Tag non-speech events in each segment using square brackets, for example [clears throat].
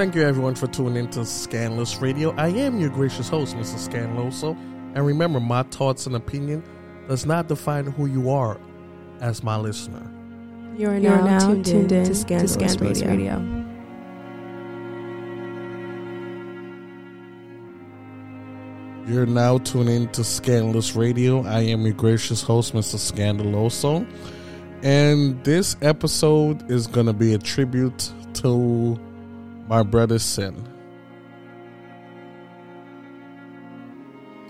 Thank you, everyone, for tuning into Scandalous Radio. I am your gracious host, Mr. Scandaloso. And remember, my thoughts and opinion does not define who you are as my listener. You are You now, are now tuned, tuned in in to to Scandalous, Scandalous Radio. Radio. You're now tuning to Scandalous Radio. I am your gracious host, Mr. Scandaloso. And this episode is going to be a tribute to my brother's Sin.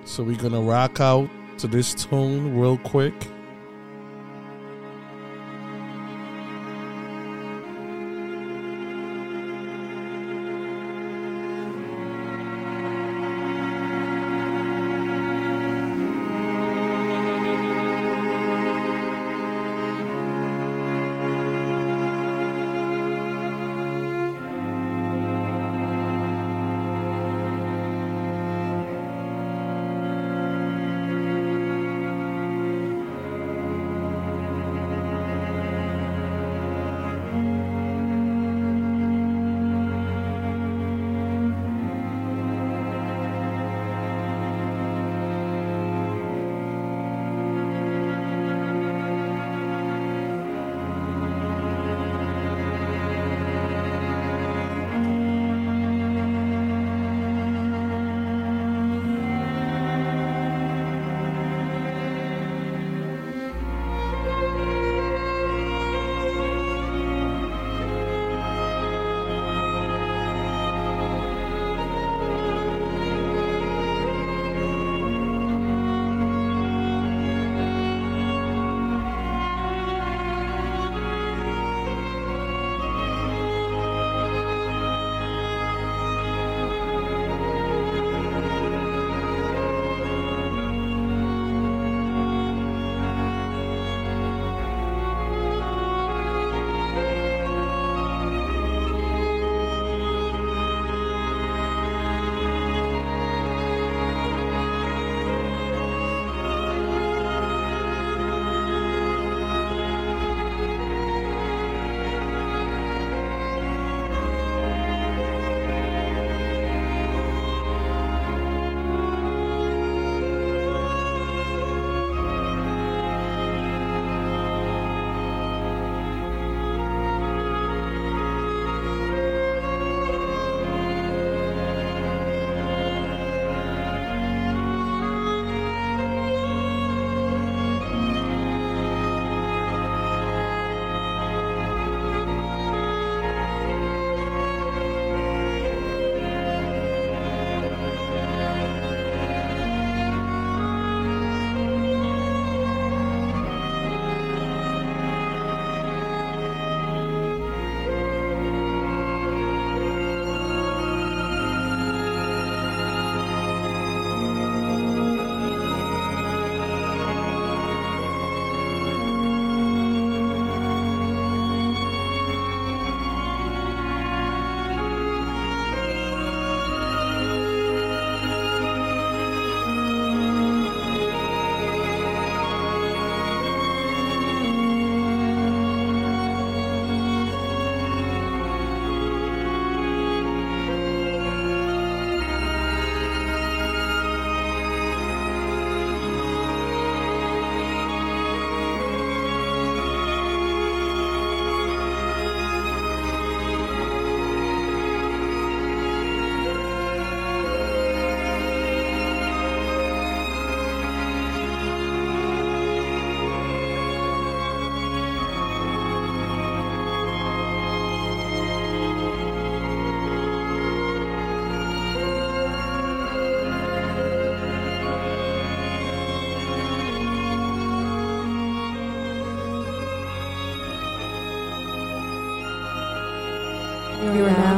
So we're going to rock out to this tune real quick.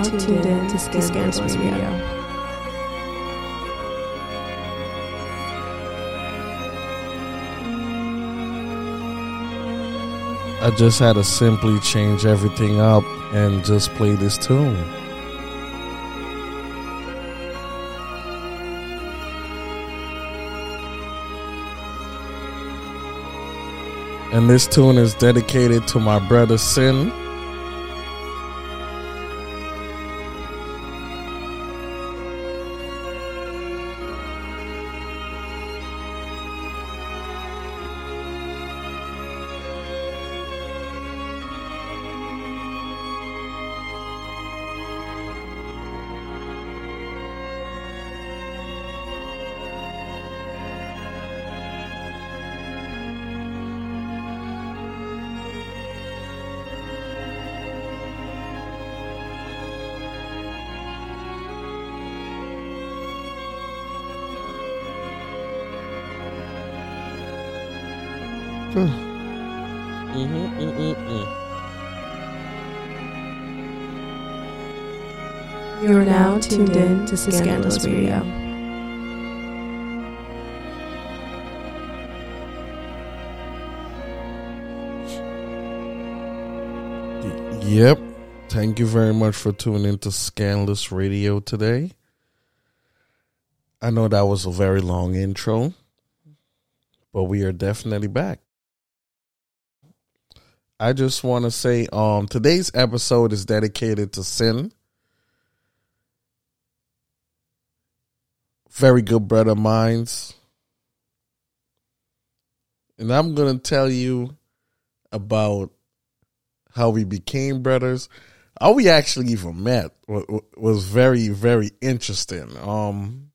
Tuned in to Scandalous Radio. I just had to simply change everything up and just play this tune. And this tune is dedicated to my brother Sin. Mm-hmm, mm-mm-mm. You are now tuned in to Scandalous Radio. Yep. Thank you very much for tuning in to Scandalous Radio today. I know that was a very long intro, but we are definitely back. I just want to say um today's episode is dedicated to sin. Very good brother of mine's. And I'm going to tell you about how we became brothers, how we actually even met was very, very interesting. Um,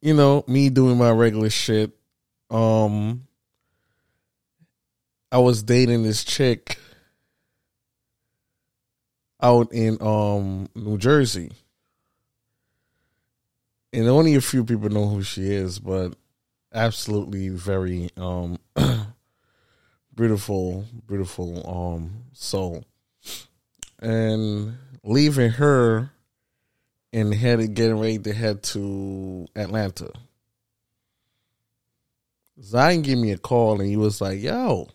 you know, me doing my regular shit. Um, I was dating this chick out in um New Jersey. And only a few people know who she is, but absolutely very um [clears throat] beautiful, beautiful um soul. And leaving her and headed getting ready to head to Atlanta. Zion gave me a call and he was like, Yo,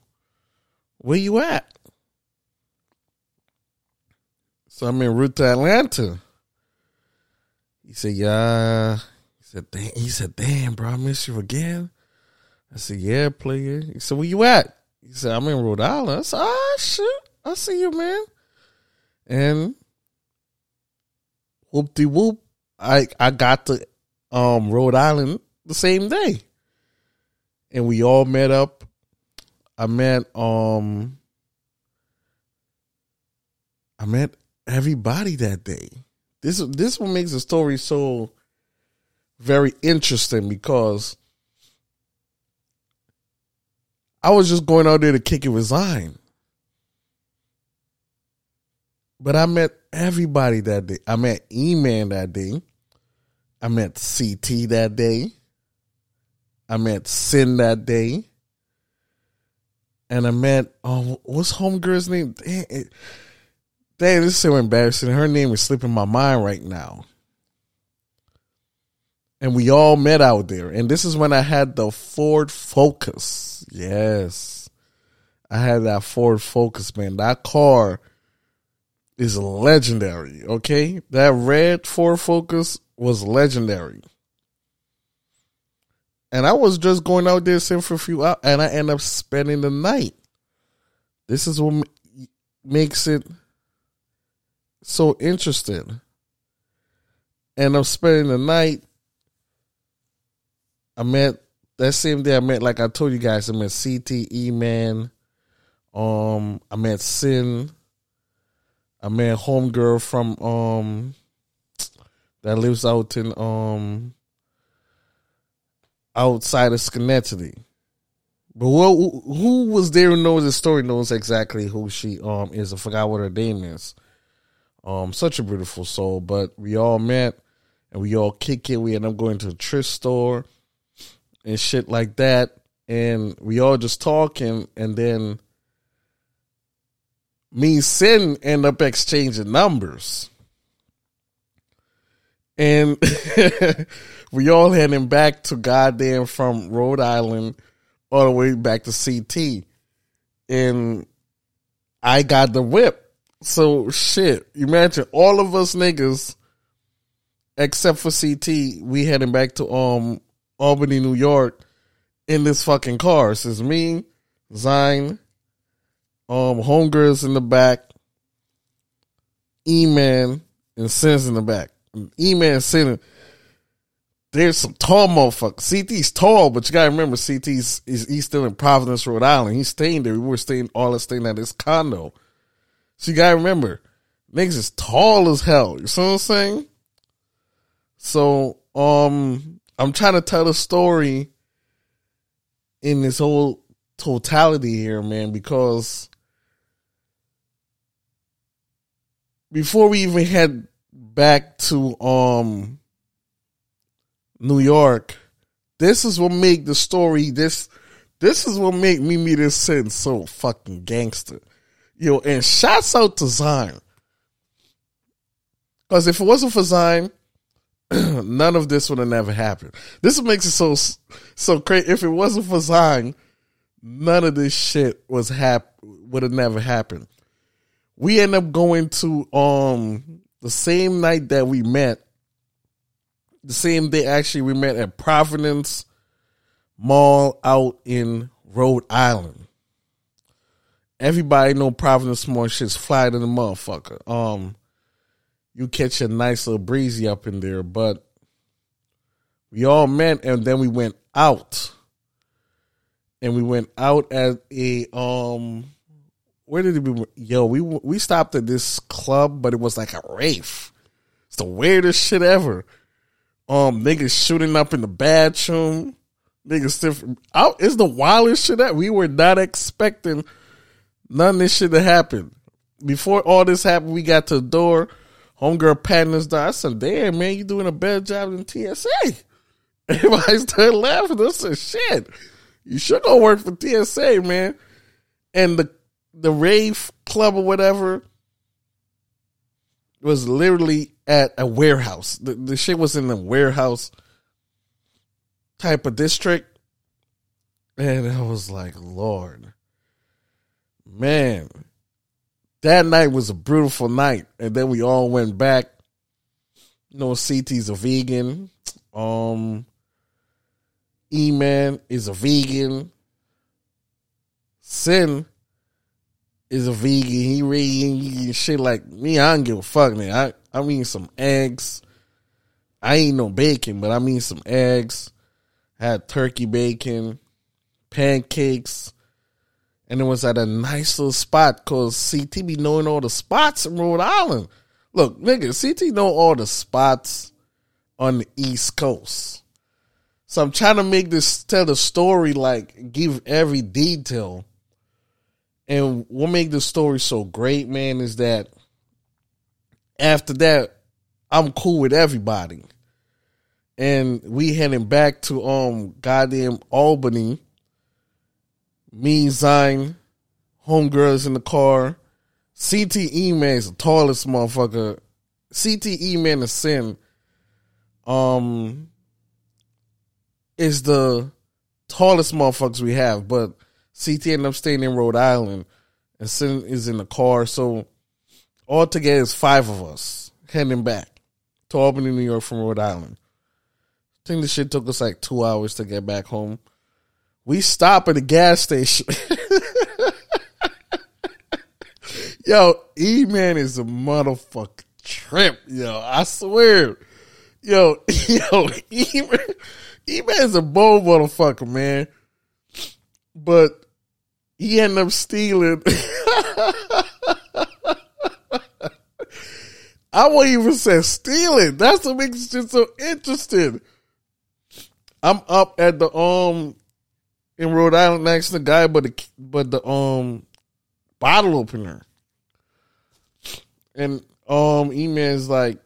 where you at? So I'm en route to Atlanta. He said, Yeah. He said, Damn, he said, Damn, bro, I miss you again. I said, Yeah, player. He said, Where you at? He said, I'm in Rhode Island. I said, ah, shit. I see you, man. And whoop de whoop, I, I got to um, Rhode Island the same day. And we all met up. I met um I met everybody that day. This this one makes the story so very interesting because I was just going out there to kick it with Zion. But I met everybody that day. I met E-Man that day. I met CT that day. I met Sin that day. And I met, oh, what's homegirl's name? Damn, it, this is so embarrassing. Her name is slipping my mind right now and we all met out there. And this is when I had the Ford Focus. Yes. I had that Ford Focus, man. That car is legendary, okay? That red Ford Focus was legendary. And I was just going out there sitting for a few hours, and I end up spending the night. This is what makes it so interesting. And I'm spending the night I met that same day. I met like I told you guys. I met CTE man. Um, I met Sin. I met homegirl from um that lives out in um outside of Schenectady. But who, was there who knows the story knows exactly who she um is. I forgot what her name is. Um, such a beautiful soul. But we all met and we all kick it. We end up going to a thrift store and shit like that. And we all just talking, and then me and Sin end up exchanging numbers. And [laughs] we all heading back to goddamn from Rhode Island all the way back to CT. And I got the whip. So shit, imagine all of us niggas except for CT, we heading back to um Albany, New York, in this fucking car. It says me, Zion, um, homegirls in the back, E-Man, and Sins in the back. E-Man sitting. There's some tall motherfuckers. CT's tall, but you gotta remember CT's is he's still in Providence, Rhode Island. He's staying there. We were staying all staying at his condo. So you gotta remember, niggas is tall as hell. You see what I'm saying? So um I'm trying to tell a story in this whole totality here, man, because before we even head back to um New York, this is what make the story this this is what make me meet this sin so fucking gangster. Yo, and shouts out to Zion. Because if it wasn't for Zion, [clears throat] none of this would have never happened. This makes it so so crazy. If it wasn't for Zion, none of this shit was hap would have never happened. We end up going to um the same night that we met. The same day actually we met at Providence Mall out in Rhode Island. Everybody know Providence Mall shit's fly to the motherfucker. Um you catch a nice little breezy up in there, but we all met and then we went out. And we went out at a um where did we yo, we we stopped at this club, but it was like a rave. It's the weirdest shit ever. Um niggas shooting up in the bathroom. Niggas different. Out is the wildest shit that we were not expecting none of this shit to happen. Before all this happened, we got to the door Homegirl patting us down. I said, damn, man, you doing a better job than TSA. [laughs] Everybody started laughing. I said, shit, you should go work for TSA, man. And the the rave club or whatever was literally at a warehouse. The, the shit was in the warehouse type of district. And I was like, Lord, man, that night was a beautiful night, and then we all went back. You know, CT's a vegan. Um, E Man is a vegan. Sin is a vegan. He really eating shit like me. I don't give a fuck, man. I I mean some eggs. I ain't no bacon, but I mean some eggs. I had turkey bacon, pancakes, and it was at a nice little spot because CT be knowing all the spots in Rhode Island. Look, nigga, CT know all the spots on the East Coast. So I'm trying to make this tell the story like give every detail. And what make the story so great, man, is that after that, I'm cool with everybody. And we heading back to um goddamn Albany me, Zion, homegirls in the car. CTE man is the tallest motherfucker. CTE man is sin. Um, is the tallest motherfuckers we have, but CT ended up staying in Rhode Island, and Sin is in the car. So altogether, it's five of us heading back to Albany, New York from Rhode Island. I think the shit took us like two hours to get back home. We stop at a gas station. [laughs] yo, E Man is a motherfucker trip, yo. I swear. Yo, [laughs] yo, E Man is a bold motherfucker, man. But he ended up stealing. [laughs] I won't even say stealing. That's what makes it so interesting. I'm up at the um in Rhode Island next to the guy, but the but the um bottle opener, and um E-Man's like,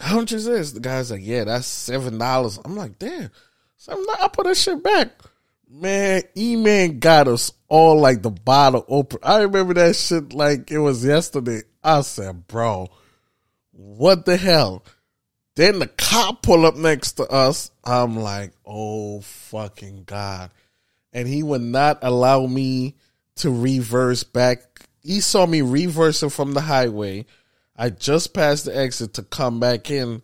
how much is this? The guy's like, yeah, that's seven dollars. I'm like, damn, seven. I put that shit back. Man, E-Man got us all like the bottle open. I remember that shit like it was yesterday. I said, bro, what the hell? Then the cop pull up next to us. I'm like, oh fucking god! And he would not allow me to reverse back. He saw me reversing from the highway. I just passed the exit to come back in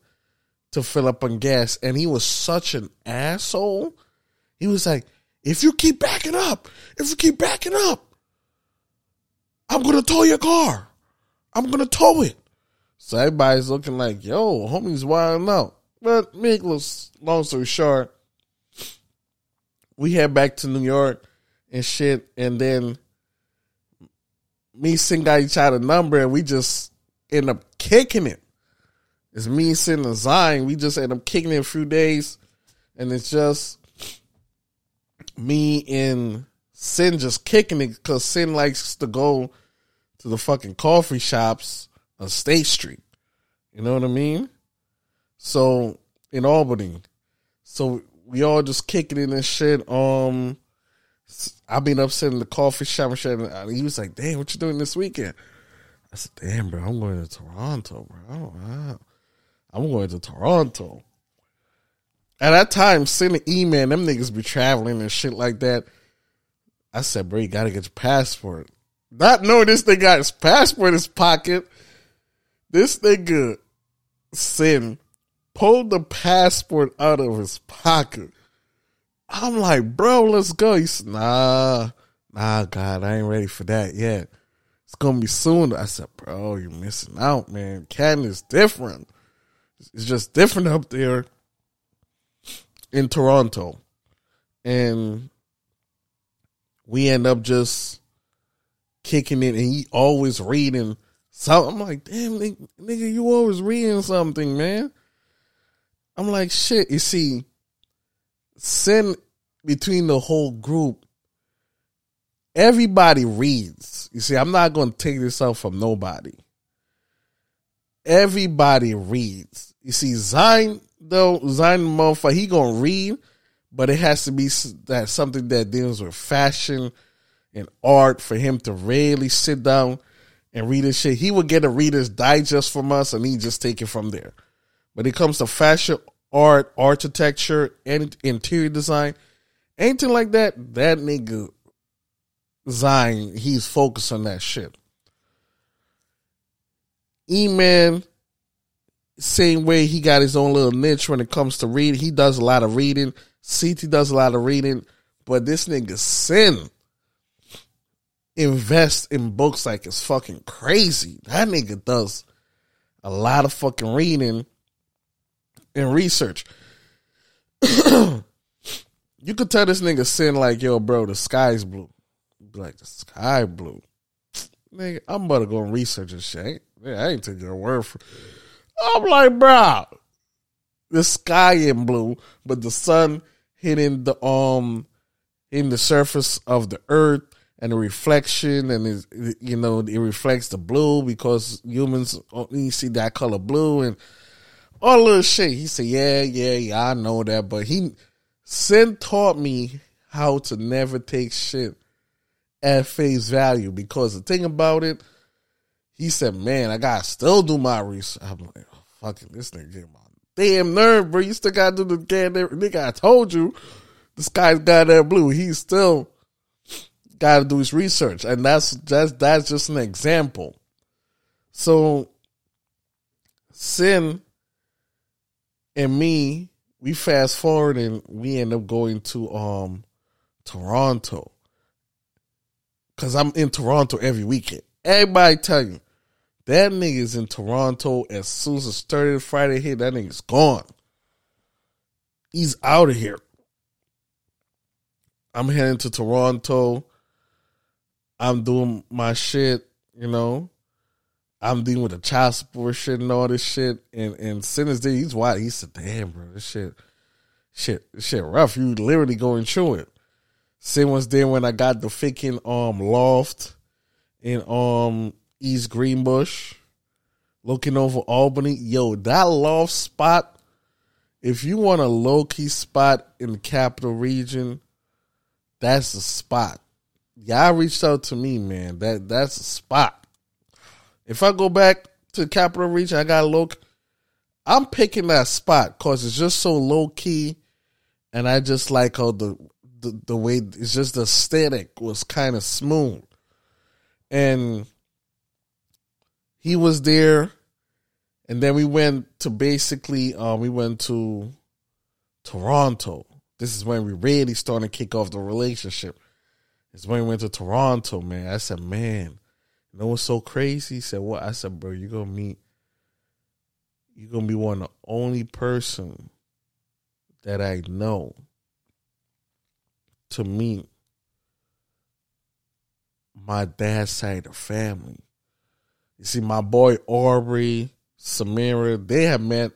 to fill up on gas, and he was such an asshole. He was like, "If you keep backing up, if you keep backing up, I'm gonna tow your car. I'm gonna tow it." So everybody's looking like, yo, homie's wilding out. But make long story short, we head back to New York and shit, and then me Sin got each other number, and we just end up kicking it. It's me, Sin, and Zion. We just end up kicking it a few days, and it's just me and Sin just kicking it because Sin likes to go to the fucking coffee shops on State Street. You know what I mean? So in Albany. So we all just kicking in and shit. Um, I've been up sitting in the coffee shop and shit. And he was like, "Damn, what you doing this weekend?" I said, "Damn, bro, I'm going to Toronto, bro. I'm going to Toronto." At that time, sending email, them niggas be traveling and shit like that. I said, bro, you gotta get your passport. Not knowing this nigga got his passport in his pocket. This nigga Sin pulled the passport out of his pocket. I'm like, bro, let's go. He said, nah, nah, God, I ain't ready for that yet. It's gonna be soon. I said, bro, you're missing out, man. Canada is different. It's just different up there in Toronto. And we end up just kicking it and he always reading something. I'm like, damn, nigga, you always reading something, man. I'm like, shit, you see, sin between the whole group, everybody reads. You see, I'm not going to take this out from nobody. Everybody reads. You see, Zion, though, Zion motherfucker, he to read, but it has to be that something that deals with fashion and art for him to really sit down and read his shit. He would get a reader's digest from us and he just take it from there. But it comes to fashion, art, architecture, and interior design, anything like that, that nigga Zion, he's focused on that shit. E-Man, same way he got his own little niche when it comes to reading. He does a lot of reading. CT does a lot of reading, but this nigga Sin invest in books like it's fucking crazy. That nigga does a lot of fucking reading and research. [clears throat] you could tell this nigga Sin like, yo, bro, the sky's blue. Be like, the sky blue. Nigga, I'm about to go and research this shit. I ain't taking your word for I'm like, bro, the sky in blue, but the sun hitting the um in the surface of the earth and the reflection and is you know it reflects the blue because humans oh, only see that color blue and all little shit. He said, "Yeah, yeah, yeah, I know that," but he Sin taught me how to never take shit at face value because the thing about it, he said, "Man, I gotta still do my research." I'm like, oh, "Fucking this nigga get my damn nerve, bro. You still gotta do the damn nigga. I told you, the sky's goddamn blue. He's still." Got to do his research, and that's that's that's just an example. So, Sin and me, we fast forward and we end up going to um Toronto because I'm in Toronto every weekend. Everybody tell you that nigga's in Toronto as soon as 30th Friday hit. That nigga's gone. He's out of here. I'm heading to Toronto. I'm doing my shit, you know. I'm dealing with the child support shit and all this shit. And and Sinners did he's wild. He said, damn, bro, this shit, shit, shit rough. You literally going through it. Sin was there when I got the freaking um loft in um East Greenbush, looking over Albany. Yo, that loft spot, if you want a low key spot in the capital region, that's the spot y'all reached out to me, man. That that's a spot. If I go back to Capital Region, I got look. I'm picking that spot because it's just so low key, and I just like how the the, the way it's just the aesthetic was kind of smooth, and he was there, and then we went to basically um, we went to Toronto. This is when we really started to kick off the relationship it's when we went to Toronto, man. I said, man, you know what's so crazy? He said, what? I said, bro, you're gonna meet you're gonna be one of the only person that I know to meet my dad's side of family. You see, my boy Aubrey, Samira, they have met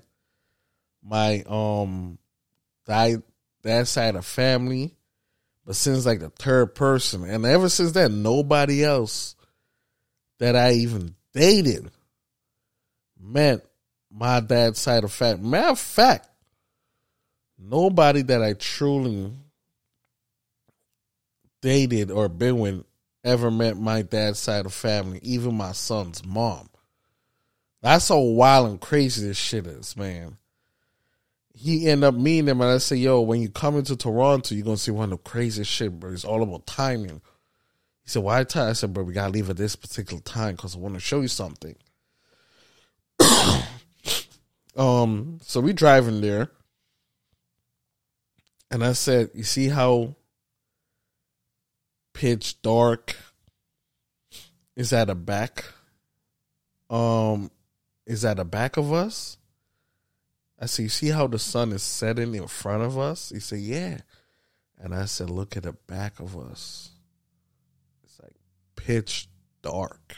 my um that that side of family but since like the third person, and ever since then, nobody else that I even dated met my dad's side of fact. Matter of fact, nobody that I truly dated or been with ever met my dad's side of family, even my son's mom. That's how wild and crazy this shit is, man. He end up meeting them, and I say, "Yo, when you come into Toronto, you're gonna see one of the craziest shit, bro. It's all about timing." He said, "Why time?" I said, "Bro, we gotta leave at this particular time because I want to show you something." [coughs] um, so we driving there, and I said, "You see how pitch dark is at the back? Um, is at the back of us?" I said, "You see how the sun is setting in front of us?" He said, "Yeah," and I said, "Look at the back of us." It's like pitch dark.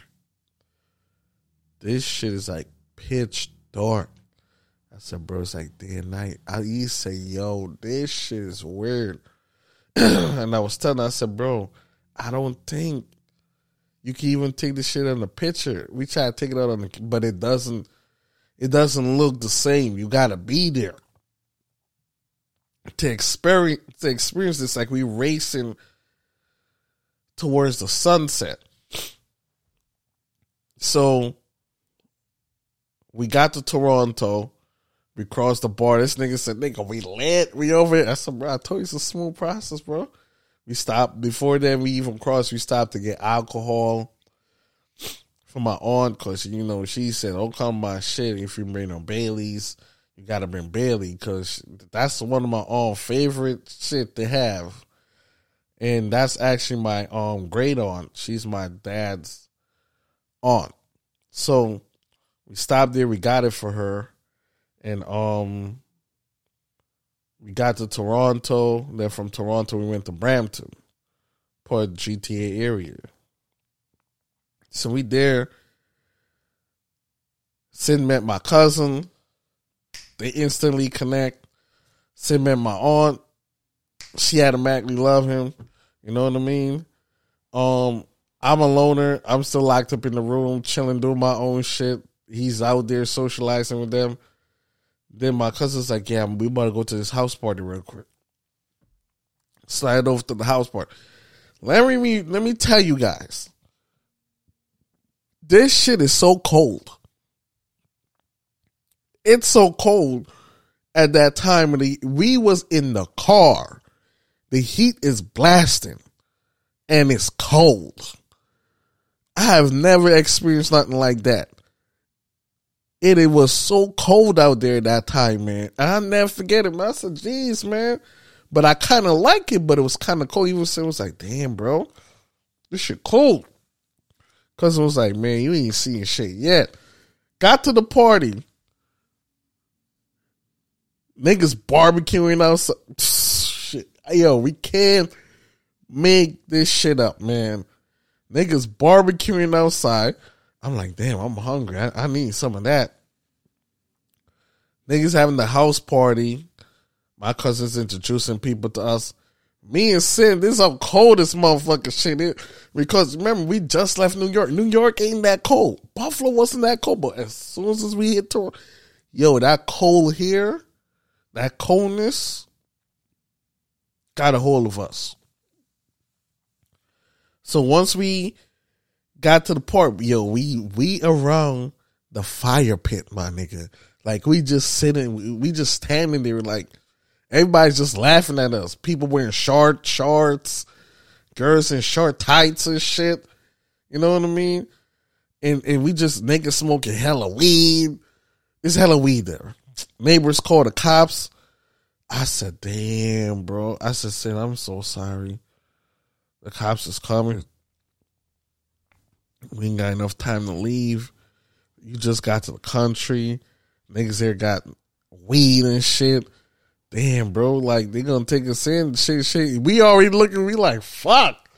This shit is like pitch dark. I said, bro, it's like day and night. I used to say, yo, this shit is weird. [clears throat] and I was telling, I said, bro, I don't think you can even take this shit on the picture. We try to take it out on the, but it doesn't, it doesn't look the same. You gotta be there to experience to experience this. Like we racing towards the sunset. So we got to Toronto. We crossed the bar. This nigga said, nigga, we lit. We over here. I said, bro, I told you it's a smooth process, bro. We stopped. Before then, we even crossed. We stopped to get alcohol for my aunt because, you know, she said, don't come by shit if you bring no Bailey's. You got to bring Bailey because that's one of my aunt favorite shit to have. And that's actually my um great aunt. She's my dad's aunt. So we stopped there. We got it for her and um we got to Toronto. Then from Toronto we went to Brampton, part of the GTA area. So we there. Sid met my cousin. They instantly connect. Sid met my aunt. She automatically love him. You know what I mean? Um, I'm a loner. I'm still locked up in the room, chilling, doing my own shit. He's out there socializing with them. Then my cousin's like, yeah, we about to go to this house party real quick. Slide over to the house party. Let me let me tell you guys. This shit is so cold. It's so cold at that time the, we was in the car. The heat is blasting and it's cold. I have never experienced nothing like that. And it was so cold out there that time, man. I'll never forget it. I said, geez, man. But I kind of like it, but it was kind of cold. Even so, it was like, damn, bro. This shit cold. Cause it was like, man, you ain't seeing shit yet. Got to the party. Niggas barbecuing outside. [sighs] Shit. Yo, we can't make this shit up, man. Niggas barbecuing outside. I'm like, damn, I'm hungry. I, I, need some of that. Niggas having the house party. My cousin's introducing people to us. Me and Sin, this is cold this motherfucker shit is. Because remember, we just left New York. New York ain't that cold. Buffalo wasn't that cold, but as soon as we hit Toronto, yo, that cold here, that coldness, got a hold of us. So once we got to the part, yo, we we around the fire pit, my nigga. Like we just sitting, we just standing there, like everybody's just laughing at us. People wearing short shorts, girls in short tights and shit. You know what I mean? And and we just niggas smoking hella weed. It's hella weed there. Neighbors call the cops. I said, damn, bro. I said, Sid, I'm so sorry. The cops is coming. We ain't got enough time to leave. You just got to the country. Niggas here got weed and shit. Damn, bro. Like, they gonna take us in. Shit, shit. We already looking, we like, fuck.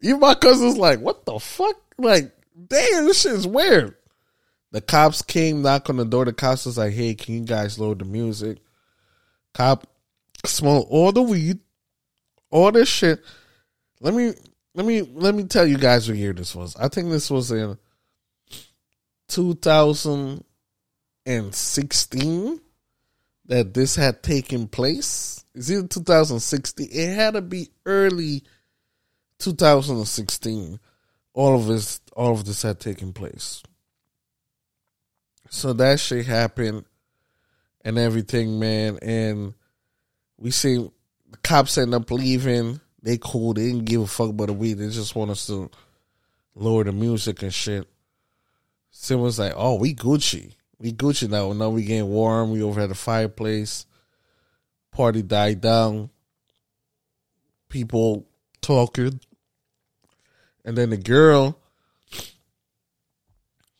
Even my cousin's like, what the fuck? Like, damn, this shit's weird. The cops came, knock on the door. The cops was like, hey, can you guys load the music? Cop smell all the weed, all this shit. Let me let me let me tell you guys what year this was. I think this was in 2016. That this had taken place. It's either 2016. It had to be early 2016. All of this, all of this had taken place. So that shit happened and everything, man. And we see the cops end up leaving. They cool. They didn't give a fuck about the weed. They just want us to lower the music and shit. Sin was like, "Oh, we Gucci, we Gucci now. Now we getting warm. We over at the fireplace. Party died down. People talking, and then the girl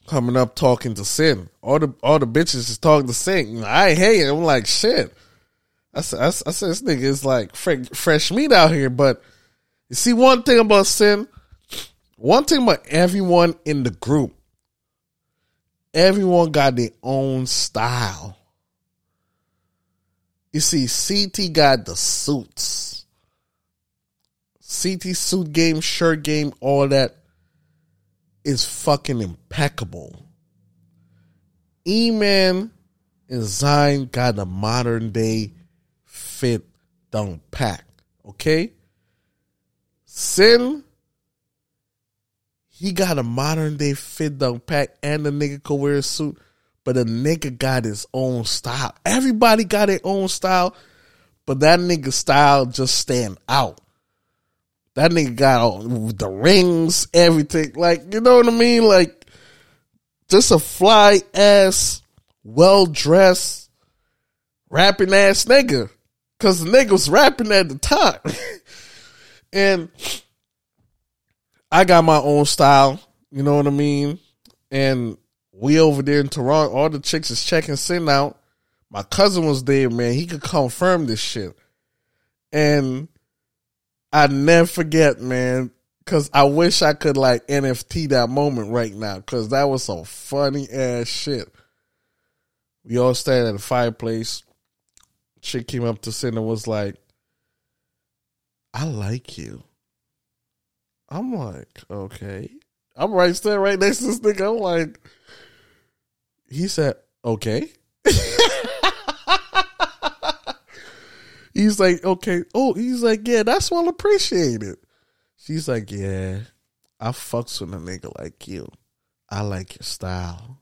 coming up talking to Sin. All the all the bitches is talking to Sin. I hate it. I'm like shit. I said, I, said this nigga is like fresh meat out here. But you see, one thing about Sin, one thing about everyone in the group, everyone got their own style. You see, CT got the suits. CT suit game, shirt game, all that is fucking impeccable. E-Man and Zion got a modern day fit down pack. Okay? Sin, he got a modern day fit down pack and the nigga could wear a suit, but the nigga got his own style. Everybody got their own style, but that nigga style just stand out. That nigga got all the rings, everything. Like, you know what I mean? Like, just a fly ass, well dressed, rapping ass nigga. Cause the nigga was rapping at the time. [laughs] and I got my own style, you know what I mean? And we over there in Toronto, all the chicks is checking sin out. My cousin was there, man. He could confirm this shit. And I never forget, man, because I wish I could like NFT that moment right now, because that was some funny ass shit. We all standing at the fireplace. Chick came up to Sin and was like, I like you. I'm like, okay. I'm right standing right next to this nigga. I'm like, he said, okay. [laughs] he's like, okay. Oh, he's like, yeah, that's well appreciated. She's like, yeah, I fucks with a nigga like you. I like your style.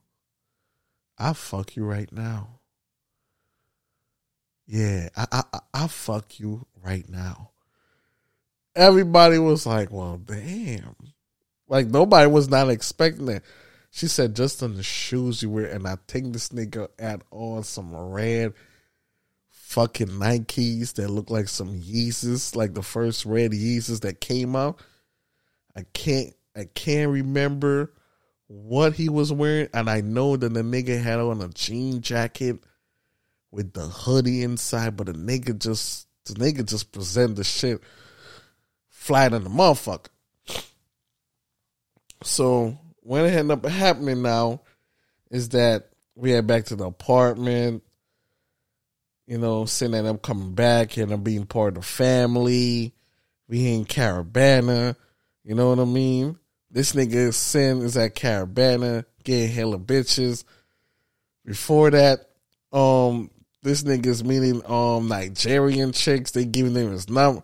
I fuck you right now. Yeah, I I I fuck you right now. Everybody was like, "Well, damn!" Like nobody was not expecting that. She said, "Just on the shoes you wear," and I think this nigga had on some red fucking Nikes that look like some Yeezys, like the first red Yeezys that came out. I can't I can't remember what he was wearing, and I know that the nigga had on a jean jacket with the hoodie inside, but the nigga just the nigga just presented the shit flat in the motherfucker. So what ended up happening now is that we head back to the apartment. You know, seeing that I'm coming back and I'm being part of the family. We in Caribana. You know what I mean? This nigga Sin is at Caribana getting hella bitches. Before that, um, this nigga's meeting um Nigerian chicks. They giving them his number.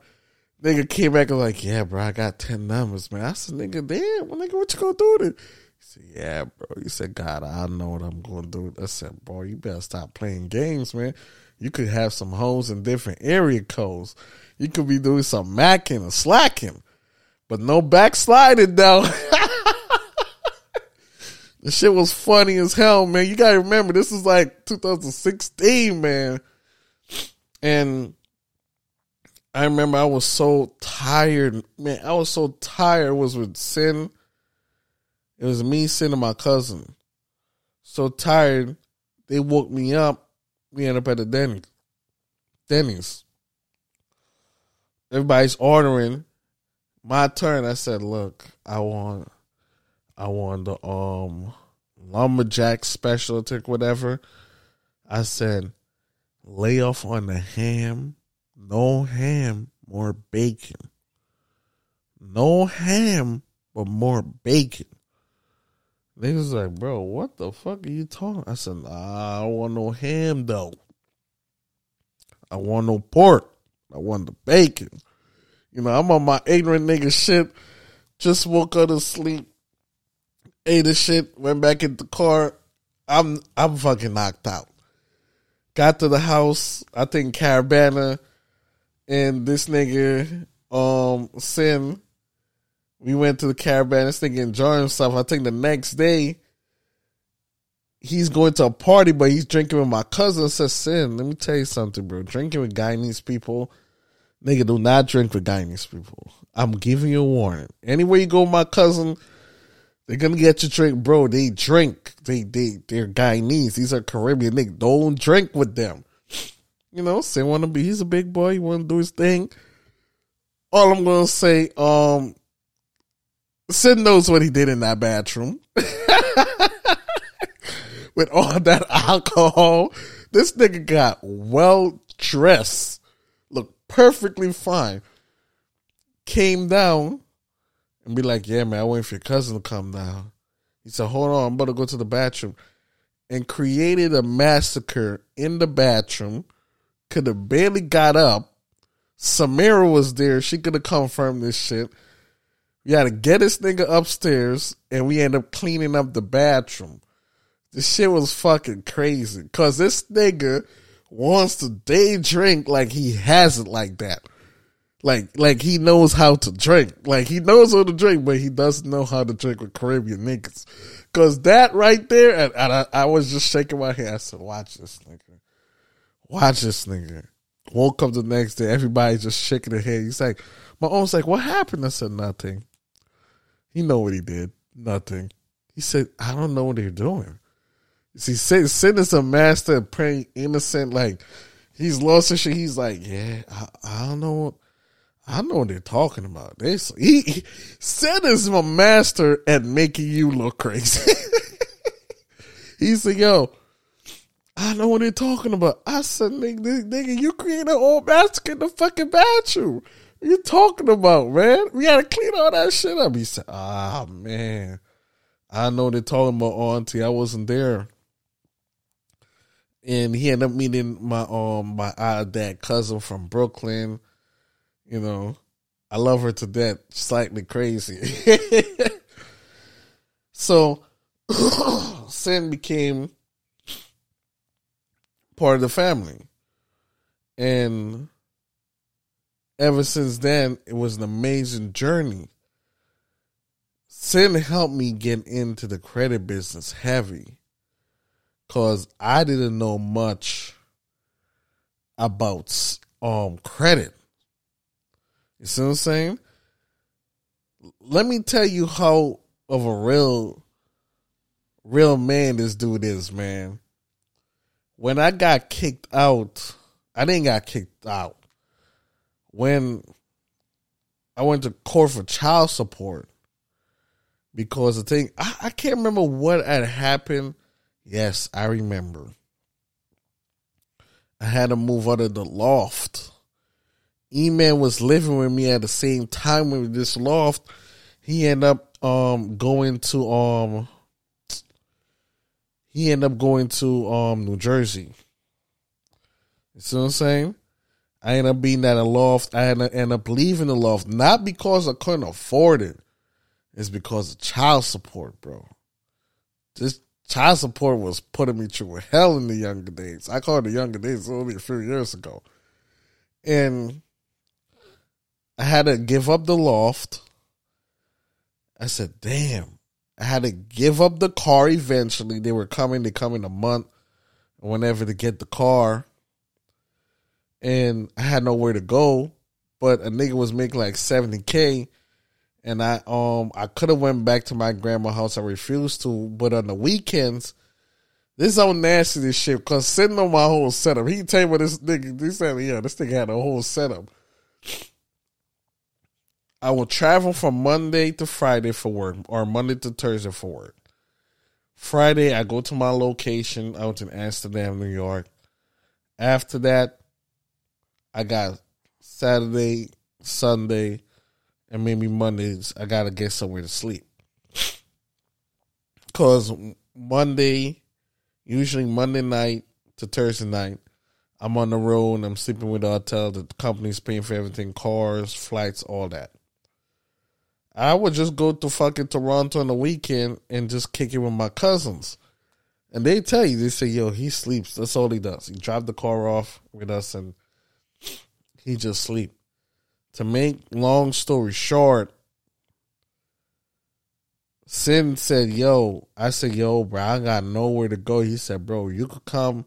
Nigga came back and like, yeah, bro, I got ten numbers, man. I said, nigga, damn, well, nigga, what you gonna do with it? He said, yeah, bro. He said, God, I know what I'm gonna do. I said, bro, you better stop playing games, man. You could have some hoes in different area codes. You could be doing some macking or slacking, but no backsliding though. [laughs] the shit was funny as hell, man. You gotta remember, this is like 2016, man. And I remember I was so tired, man. I was so tired. It was with Sin. It was me, Sin, and my cousin. So tired, they woke me up. We ended up at the Denny's. Denny's. Everybody's ordering. My turn. I said, "Look, I want, I want the um lumberjack special, take whatever." I said, "Lay off on the ham." No ham, more bacon. No ham, but more bacon. Niggas like, bro, what the fuck are you talking? I said, nah, I don't want no ham though. I want no pork. I want the bacon. You know, I'm on my ignorant nigga shit. Just woke up to sleep, ate the shit, went back in the car. I'm I'm fucking knocked out. Got to the house, I think Caribana and this nigga um Sin. We went to the Caribana, this nigga enjoying himself. I think the next day he's going to a party, but he's drinking with my cousin. Says Sin, let me tell you something, bro. Drinking with Guyanese people Nigga, do not drink with Guyanese people. I'm giving you a warning. Anywhere you go, my cousin, they're gonna get you drink, bro. They drink. They they they're Guyanese. These are Caribbean. Nigga, don't drink with them. You know, say wanna be. He's a big boy. He wanna do his thing. All I'm gonna say, um, Sin knows what he did in that bathroom. [laughs] With all that alcohol, this nigga got well dressed looked perfectly fine. Came down and be like, yeah, man, I waiting for your cousin to come down. He said, hold on, I'm about to go to the bathroom. And created a massacre in the bathroom. Could have barely got up. Samira was there. She could have confirmed this shit. We had to get this nigga upstairs and we end up cleaning up the bathroom. This shit was fucking crazy. Cause this nigga wants to day drink like he has it like that. Like like he knows how to drink. Like he knows how to drink, but he doesn't know how to drink with Caribbean niggas. Cause that right there, and, and I, I, was just shaking my head. I said, "Watch this nigga, watch this nigga." Woke up the next day, everybody just shaking their head. He's like, "My own's like, what happened?" I said, "Nothing." He know what he did. Nothing. He said, "I don't know what they're doing." See, Sin, is a master of praying innocent. Like he's lost his shit. He's like, yeah, I, I don't know. I know what they're talking about. They he, he Sin is a master at making you look crazy. [laughs] he said, yo, I know what they're talking about. I said, nigga, nigga, you created an old master in the fucking bathroom. You talking about, man? We gotta clean all that shit up. He said, ah, man. I know they're talking about auntie. I wasn't there and he ended up meeting my um my uh, dad cousin from Brooklyn. You know, I love her to death. Slightly crazy. [laughs] so, [coughs] Sin became part of the family, and ever since then, it was an amazing journey. Sin helped me get into the credit business heavy because I didn't know much about um credit. You see what I'm saying? Let me tell you how of a real real man this dude is, man. When I got kicked out, I didn't got kicked out. When I went to court for child support because the thing I, I can't remember what had happened Yes, I remember. I had to move out of the loft. E-Man was living with me at the same time with this loft. He ended up um going to um he ended up going to um New Jersey. You see what I'm saying? I ended up being at a loft. I ended end up leaving the loft, not because I couldn't afford it. It's because of child support, bro. This child support was putting me through hell in the younger days. I call the younger days only a few years ago. And I had to give up the loft. I said, damn. I had to give up the car eventually. They were coming, they come in a month whenever to get the car. And I had nowhere to go. But a nigga was making like 70K and I um I could have went back to my grandma's house. I refused to, but on the weekends, this is how nasty this shit. Because sitting on my whole setup, he tell me this nigga. He said, "Yeah, this nigga had a whole setup." I will travel from Monday to Friday for work, or Monday to Thursday for work. Friday, I go to my location out in Amsterdam, New York. After that, I got Saturday, Sunday, and maybe Mondays I gotta get somewhere to sleep. Cause Monday, usually Monday night to Thursday night, I'm on the road and I'm sleeping with the hotel. The company's paying for everything, cars, flights, all that. I would just go to fucking Toronto on the weekend and just kick it with my cousins. And they tell you, they say, yo, he sleeps. That's all he does. He drive the car off with us and he just sleep. To make long story short, Sin said, yo, I said, yo, bro, I got nowhere to go. He said, bro, you could come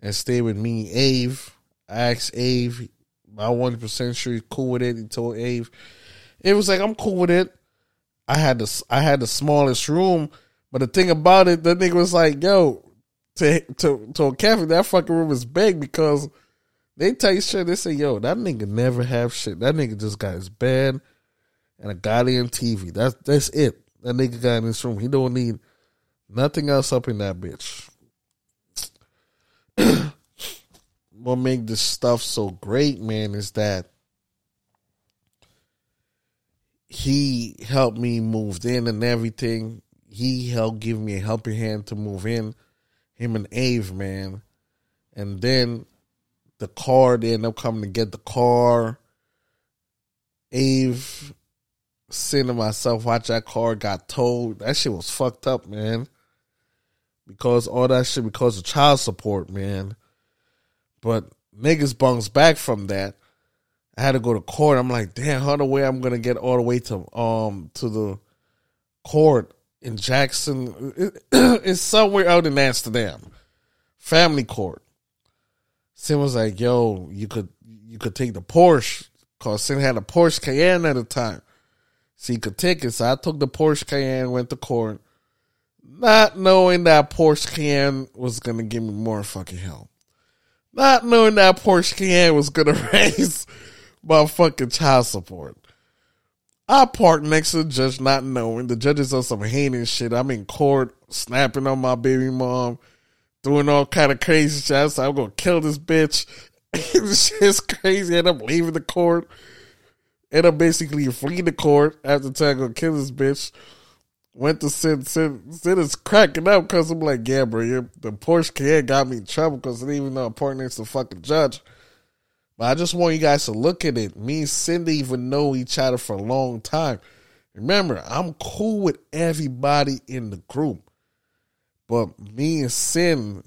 and stay with me, Ave. I asked Ave. I 100% sure he's cool with it. He told Ave. It was like, I'm cool with it. I had the I had the smallest room, but the thing about it, the nigga was like, yo, to to to a that fucking room is big because they tell you shit. They say, yo, that nigga never have shit. That nigga just got his bed and a goddamn TV. That's that's it. That nigga got in this room. He don't need nothing else up in that bitch. [clears throat] what make this stuff so great, man, is that he helped me move in and everything. He helped give me a helping hand to move in. Him and Ave, man. And then the car, they end up coming to get the car. Ave, seeing myself watch that car got towed. That shit was fucked up, man. Because all that shit because of child support, man. But niggas bunks back from that. I had to go to court. I'm like, damn, how the way I'm gonna get all the way to um to the court in Jackson? [clears throat] it's somewhere out in Amsterdam, family court. Sin was like, yo, you could you could take the Porsche because Sin had a Porsche Cayenne at the time, so he could take it. So I took the Porsche Cayenne, went to court, not knowing that Porsche Cayenne was gonna give me more fucking hell, not knowing that Porsche Cayenne was gonna [laughs] raise motherfucking child support. I parked next to the judge, not knowing the judge is on some heinous shit. I'm in court, snapping on my baby mom, doing all kind of crazy shit. I said, I'm gonna kill this bitch. [laughs] this shit's crazy. End up leaving the court. End up basically fleeing the court after I'm gonna kill this bitch. Went to sit, sit, sit is cracking up because I'm like, yeah, bro, the Porsche Cayenne got me in trouble because I didn't even know I'm parked next to the fucking judge. But I just want you guys to look at it. Me and Cindy even know each other for a long time. Remember, I'm cool with everybody in the group. But me and Sin,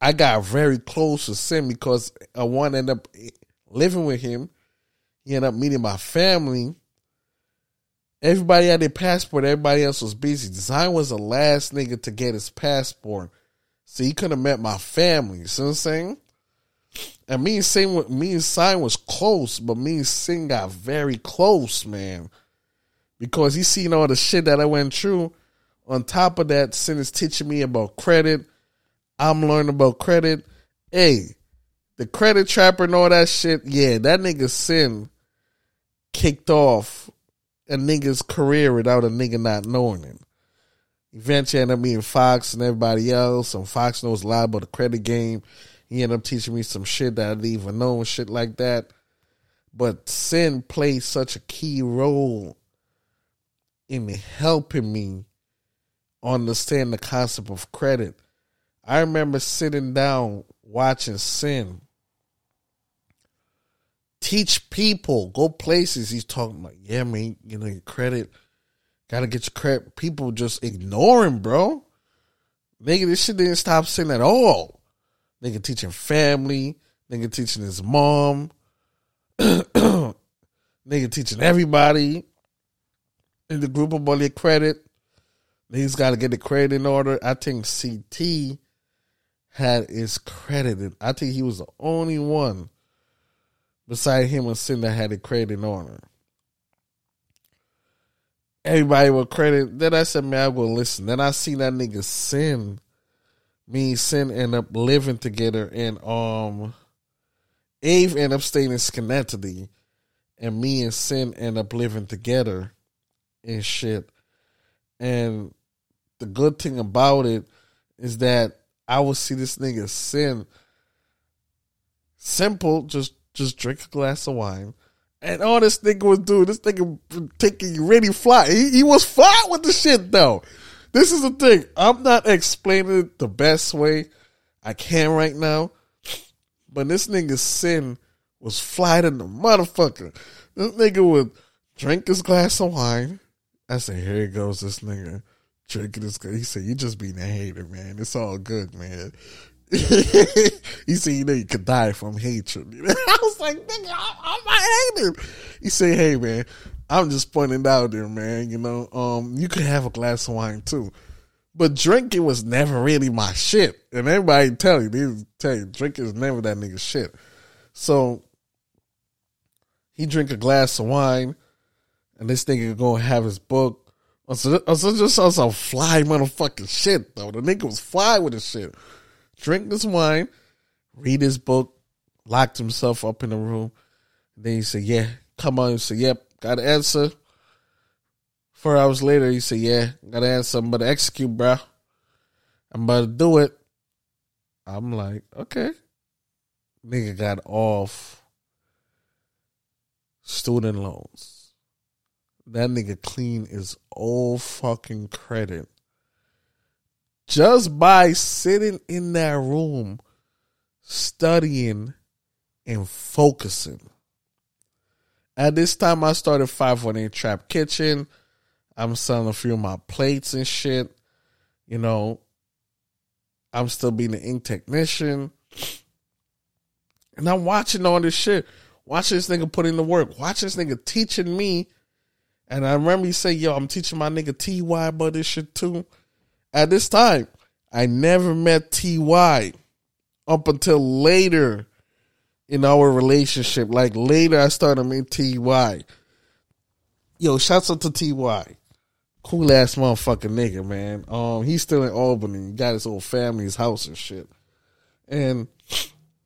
I got very close to Sin because I want to end up living with him. He ended up meeting my family. Everybody had their passport. Everybody else was busy. Design was the last nigga to get his passport. So he could have met my family. You see what I'm saying? And me and Sin, me and Sin was close, but me and Sin got very close, man. Because he seen all the shit that I went through. On top of that, Sin is teaching me about credit. I'm learning about credit. Hey, the credit trapper and all that shit. Yeah, that nigga Sin kicked off a nigga's career without a nigga not knowing it. Eventually ended up being Fox and everybody else, and Fox knows a lot about the credit game. He ended up teaching me some shit that I didn't even know and shit like that. But sin plays such a key role in helping me understand the concept of credit. I remember sitting down watching Sin teach people, go places. He's talking like, yeah, man, you know, your credit, gotta get your credit. People just ignoring, bro. Nigga, this shit didn't stop Sin at all. Nigga teaching family. Nigga teaching his mom. [clears throat] nigga teaching everybody in the group about their credit. He's got to get the credit in order. I think CT had his credited. I think he was the only one beside him and Sin that had it credit in order. Everybody with credit. Then I said, man, I will listen. Then I seen that nigga Sin me and Sin end up living together and um Ave end up staying in Schenectady and me and Sin end up living together and shit. And the good thing about it is that I would see this nigga Sin simple, just just drink a glass of wine. And all this nigga was doing, this nigga taking really fly. He, he was fly with the shit though. This is the thing. I'm not explaining it the best way I can right now, But this nigga sin was fly than the motherfucker. This nigga would drink his glass of wine. I said, here he goes, this nigga drinking his. He said, you just being a hater, man. It's all good, man. [laughs] he said, you know, you could die from hatred. [laughs] I was like, nigga, I'm, a hater. He said, hey, man, I'm just pointing out there, man. You know, um, you could have a glass of wine too. But drinking was never really my shit. And everybody tell you, they tell you, drinking is never that nigga shit. So he drink a glass of wine, and this nigga go have his book. So, so just on some fly motherfucking shit though. The nigga was fly with his shit. Drink this wine, read his book, locked himself up in the room. Then he said, "Yeah, come on." He said, "Yep, got an answer." Four hours later, he said, "Yeah, got an answer. I'm about to execute, bro. I'm about to do it." I'm like, "Okay." Nigga got off student loans. That nigga clean is all fucking credit. Just by sitting in that room, studying and focusing. At this time, I started 518 Trap Kitchen. I'm selling a few of my plates and shit. You know, I'm still being an ink technician. And I'm watching all this shit. Watching this nigga put in the work. Watching this nigga teaching me. And I remember he said, yo, I'm teaching my nigga TY about this shit too. At this time, I never met TY up until later in our relationship. Like later, I started meeting TY. Yo, shouts out to TY. Cool ass motherfucking nigga, man. Um, he's still in Albany. He got his whole family, his house and shit. And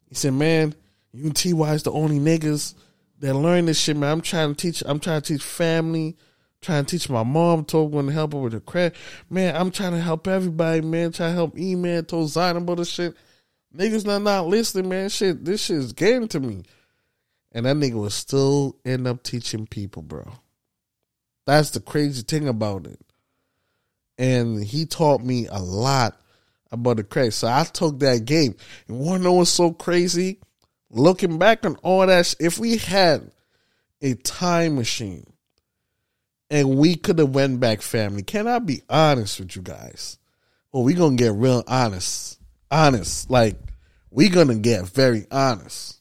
he said, "Man, you and Ty is the only niggas that learn this shit, man. I'm trying to teach. I'm trying to teach family. Trying to teach my mom. Told going to help her with her credit. Man, I'm trying to help everybody, man. Trying to help E man. Told Zion about this shit. Niggas not not listening, man. Shit, this shit is getting to me. And that nigga will still end up teaching people, bro. That's the crazy thing about it. And he taught me a lot about the credit. So I took that game. And wanna know what's so crazy? Looking back on all that, sh- if we had a time machine and we could have went back, family, can I be honest with you guys? Well, we gonna get real honest. Honest. Like, we gonna get very honest.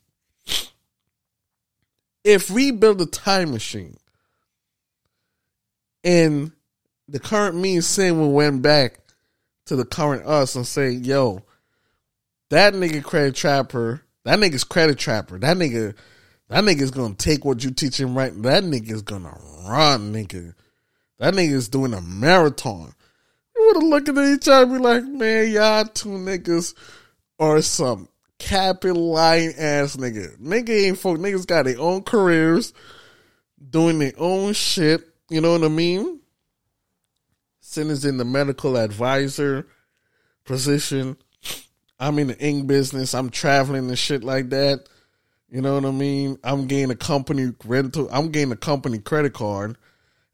If we build a time machine and the current me saying we went back to the current us and say, yo, that nigga credit trapper, that nigga's credit trapper, that nigga, that nigga's gonna take what you teach him right. That nigga's gonna run, nigga. That nigga's doing a marathon. You would have looked at each other and be like, man, y'all two niggas are some capping lying ass nigga. Nigga ain't folk. Niggas got their own careers, doing their own shit. You know what I mean? Sin is in the medical advisor position. I'm in the ink business. I'm traveling and shit like that. You know what I mean? I'm getting a company rental. I'm getting a company credit card,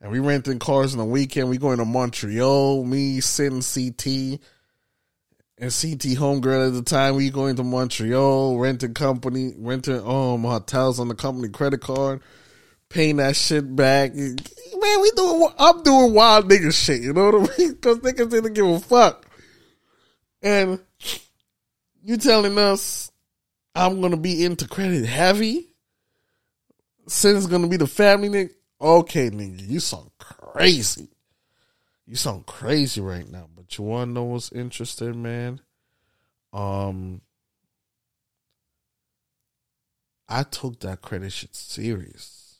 and we renting cars on the weekend. We going to Montreal. Me, Sin, CT, and CT homegirl at the time. We going to Montreal, renting company, renting um hotels on the company credit card, paying that shit back. Man, we doing. I'm doing wild nigga shit. You know what I mean? [laughs] Because niggas didn't give a fuck. And you telling us I'm gonna be into credit heavy? Sin's gonna be the family nigga? Okay, nigga, you sound crazy. You sound crazy right now. But you wanna know what's interesting, man? Um I took that credit shit serious.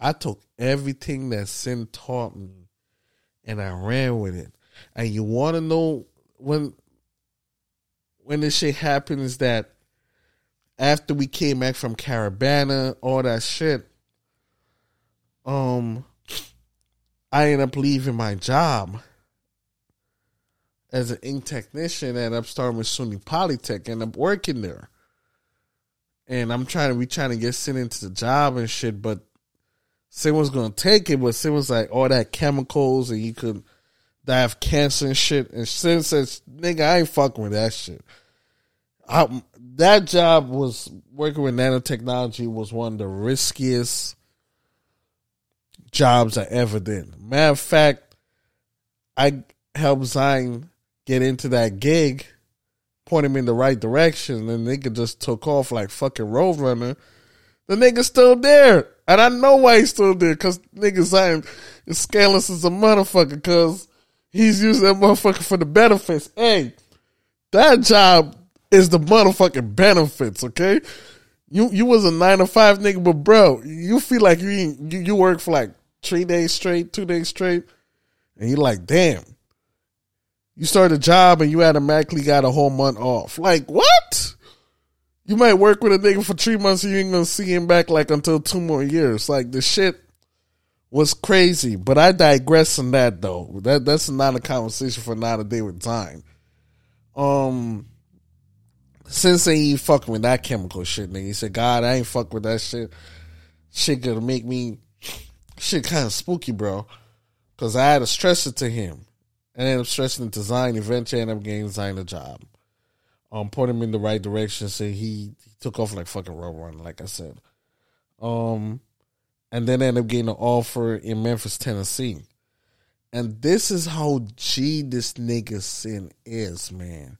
I took everything that Sin taught me and I ran with it. And you wanna know when when this shit happens that after we came back from Caribana, all that shit, um, I end up leaving my job as an ink technician and I'm starting with SUNY Polytech and I'm working there. And I'm trying to we trying to get sent into the job and shit, but Sin was gonna take it, but Sin was like all that chemicals and you could die of cancer and shit. And Sin says, nigga, I ain't fucking with that shit. I, that job was working with nanotechnology was one of the riskiest jobs I ever did. Matter of fact, I helped Zion get into that gig, point him in the right direction, and nigga just took off like fucking Roadrunner. The nigga's still there. And I know why he's still there, cause nigga Zion is scandalous as a motherfucker, cause he's using that motherfucker for the benefits. Hey, that job is the motherfucking benefits, okay? You you was a nine to five nigga, but bro, you feel like you you, you work for like three days straight, two days straight, and you're like, damn. You start a job and you automatically got a whole month off. Like what? You might work with a nigga for three months and you ain't gonna see him back like until two more years. Like the shit was crazy. But I digress on that though. That that's not a conversation for not a day with time. Um since ain't fucking with that chemical shit, nigga. He said, God, I ain't fuck with that shit. Shit gonna make me shit kind of spooky, bro. Cause I had to stress it to him. And then I'm stressing it to Zion. Eventually I ended up getting Zion a job. Um, point him in the right direction. So he, he took off like fucking run, like I said. Um, and then ended up getting an offer in Memphis, Tennessee. And this is how G this nigga sin is, man.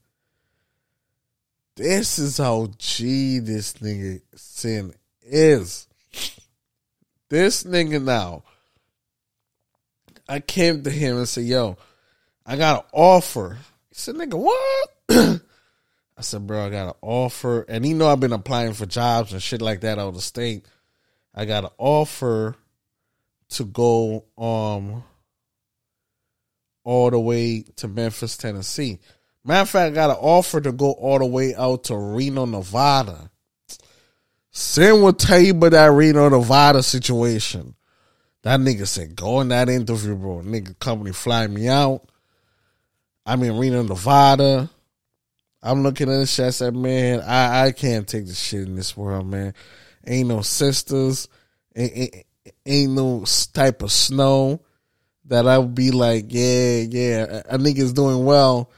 This is how G this nigga sin is. This nigga now, I came to him and said, yo, I got an offer. He said, nigga, what? [clears throat] I said, bro, I got an offer. And he know I've been applying for jobs and shit like that out of the state. I got an offer to go um all the way to Memphis, Tennessee. Matter of fact, I got an offer to go all the way out to Reno, Nevada. Tell you about that Reno, Nevada situation. That nigga said, go in that interview, bro. Nigga company fly me out. I'm in Reno, Nevada. I'm looking at this shit. I said, man, I, I can't take the shit in this world, man. Ain't no sisters. Ain't, ain't, ain't no type of snow that I would be like, yeah, yeah, a nigga's doing well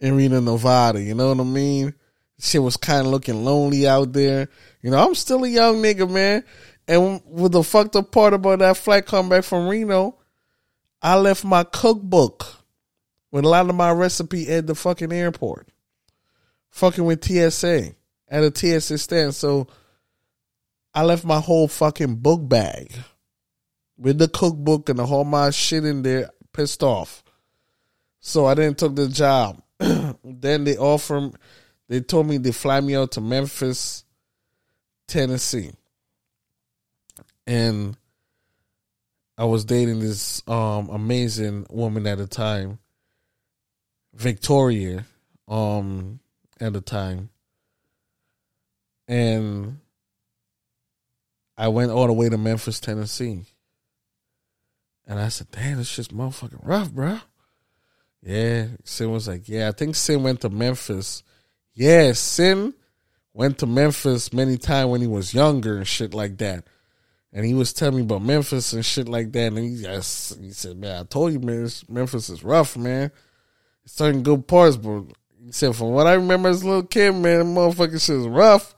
in Reno, Nevada. You know what I mean? Shit was kind of looking lonely out there. You know, I'm still a young nigga, man. And with the fucked up part about that flight coming back from Reno, I left my cookbook with a lot of my recipe at the fucking airport. Fucking with TSA at a TSA stand. So I left my whole fucking book bag with the cookbook and the whole my shit in there, pissed off. So I didn't took the job. [clears throat] then they offer, they told me they fly me out to Memphis, Tennessee, and I was dating this um, amazing woman at the time, Victoria, um, at the time, and I went all the way to Memphis, Tennessee. And I said, damn, this shit's motherfucking rough, bro. Yeah. Sin was like, yeah, I think Sin went to Memphis. Yeah, Sin went to Memphis many times when he was younger and shit like that. And he was telling me about Memphis and shit like that. And he, just, he said, man, I told you, man, Memphis is rough, man. It's certain good parts, but he said, from what I remember as a little kid, man, the motherfucking shit is rough.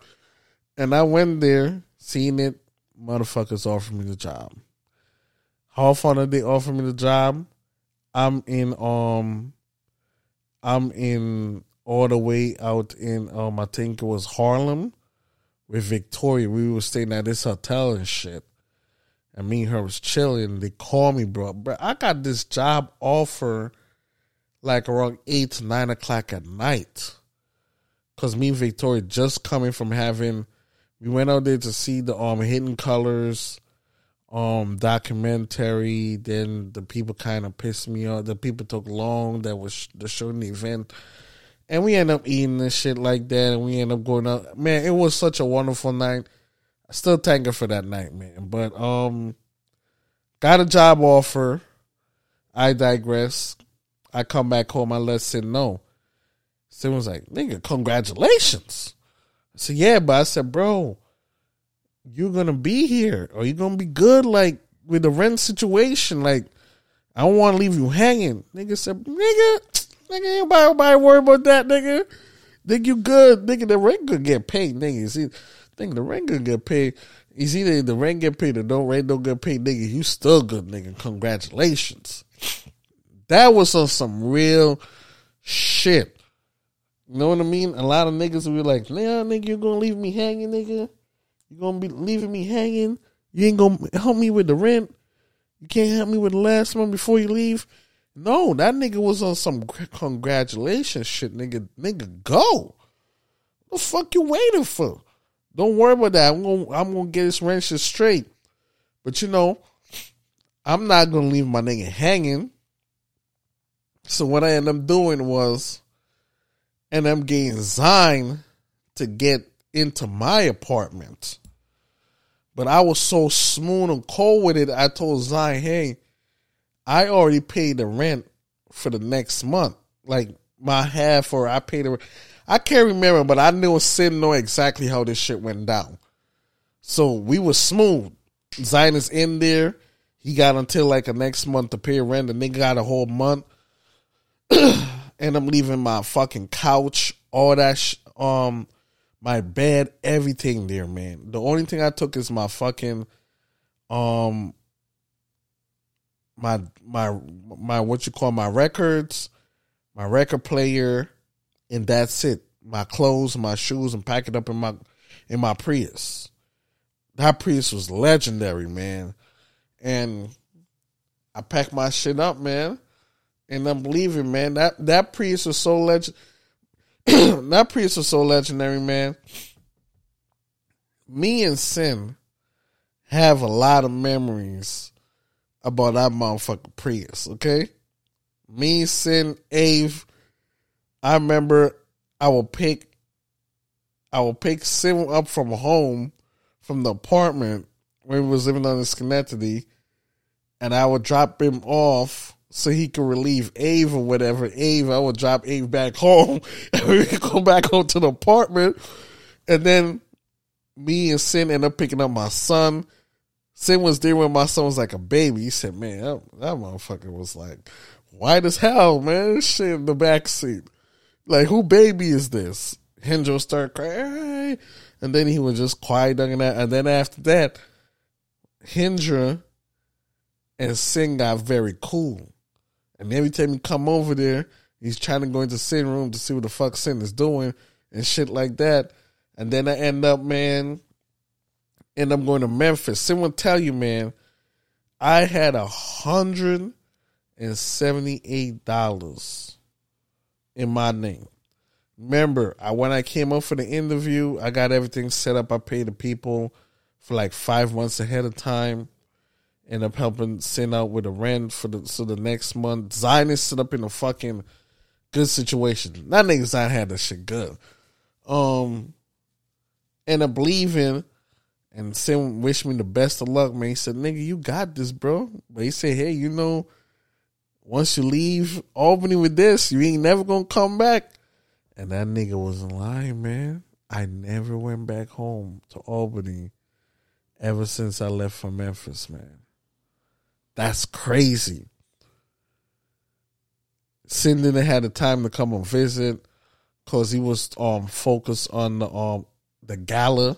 And I went there, seen it, motherfuckers offered me the job. How far did they offer me the job? I'm in um I'm in all the way out in um I think it was Harlem with Victoria. We were staying at this hotel and shit. And me and her was chilling. They called me, bro. Bro, I got this job offer like around eight nine o'clock at night. Cause me and Victoria just coming from having we went out there to see the um hidden colors um documentary then the people kind of pissed me off the people took long that was the showing the event and we end up eating this shit like that and we end up going out. Man it was such a wonderful night. I still thank her for that night man. But um got a job offer. I digress. I come back home i let Sin know. Sin was like nigga congratulations. I said yeah but I said bro you're gonna be here or you're gonna be good like with the rent situation. Like, I don't wanna leave you hanging. Nigga said, nigga, nigga, anybody, anybody worry about that, nigga. Nigga, you good. Nigga, the rent gonna get paid. Nigga, you see, nigga, the rent gonna get paid. It's either the rent get paid or don't rent don't get paid. Nigga, you still good, nigga. Congratulations. That was on some real shit. You know what I mean? A lot of niggas will be like, nah, nigga, you're gonna leave me hanging, nigga? You're gonna be leaving me hanging? You ain't gonna help me with the rent? You can't help me with the last month before you leave? No, that nigga was on some congratulations shit, nigga. Nigga, go. What the fuck you waiting for? Don't worry about that. I'm gonna I'm gonna get this rent straight. But you know, I'm not gonna leave my nigga hanging. So what I ended up doing was and I'm getting Zion to get into my apartment. But I was so smooth and cold with it, I told Zion, hey, I already paid the rent for the next month. Like my half or I paid the rent. I can't remember, but I knew Sin know exactly how this shit went down. So we were smooth. Zion is in there. He got until like a next month to pay rent. The nigga got a whole month. [clears throat] and I'm leaving my fucking couch, all that, sh- um, my bed, everything there, man. The only thing I took is my fucking, um, my my my what you call my records, my record player, and that's it. My clothes, my shoes, and pack it up in my in my Prius. That Prius was legendary, man. And I packed my shit up, man and I'm leaving, man. That that Prius was so legend. [clears throat] that Prius was so legendary, man. Me and Sin have a lot of memories about that motherfucking Prius. Okay, me, Sin, Ave. I remember I will pick, I will pick Sin up from home, from the apartment where he was living on in Schenectady, and I would drop him off so he could relieve Ave or whatever. Ave, I would drop Ave back [laughs] home and we could go back home to the apartment. And then me and Sin end up picking up my son. Sin was there when my son was like a baby. He said, Man, that, that motherfucker was like white as hell, man. Shit in the back seat. Like, who baby is this? Hendro started crying. And then he was just quiet. And then after that, Hendra and Sin got very cool. And every time he come over there, he's trying to go into Sin room to see what the fuck Sin is doing and shit like that. And then I end up, man, up going to Memphis. Someone tell you, man, I had a hundred and seventy-eight dollars in my name. Remember, I when I came up for the interview, I got everything set up. I paid the people for like five months ahead of time end up helping send out with a rent for the so the next month. Zion is set up in a fucking good situation. That nigga Zion had that shit good. Um end up leaving and Sin wish me the best of luck, man. He said, nigga, you got this, bro. But he said, hey, you know, once you leave Albany with this, you ain't never gonna come back. And that nigga wasn't lying, man. I never went back home to Albany ever since I left for Memphis, man. That's crazy. Sin didn't have the time to come and visit because he was um focused on the um the gala.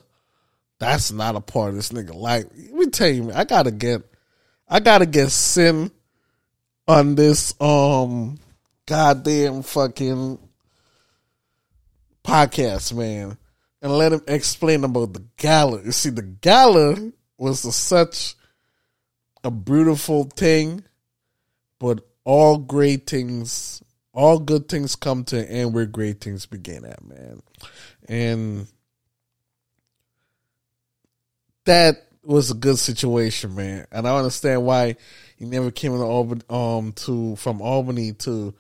That's not a part of this nigga. Like, let me tell you, man, I gotta get, I gotta get Sin on this um goddamn fucking podcast, man, and let him explain about the gala. You see, the gala was a, such a beautiful thing, but all great things, all good things come to an end where great things begin at, man. And that was a good situation, man. And I understand why he never came to Albany, um, to from Albany to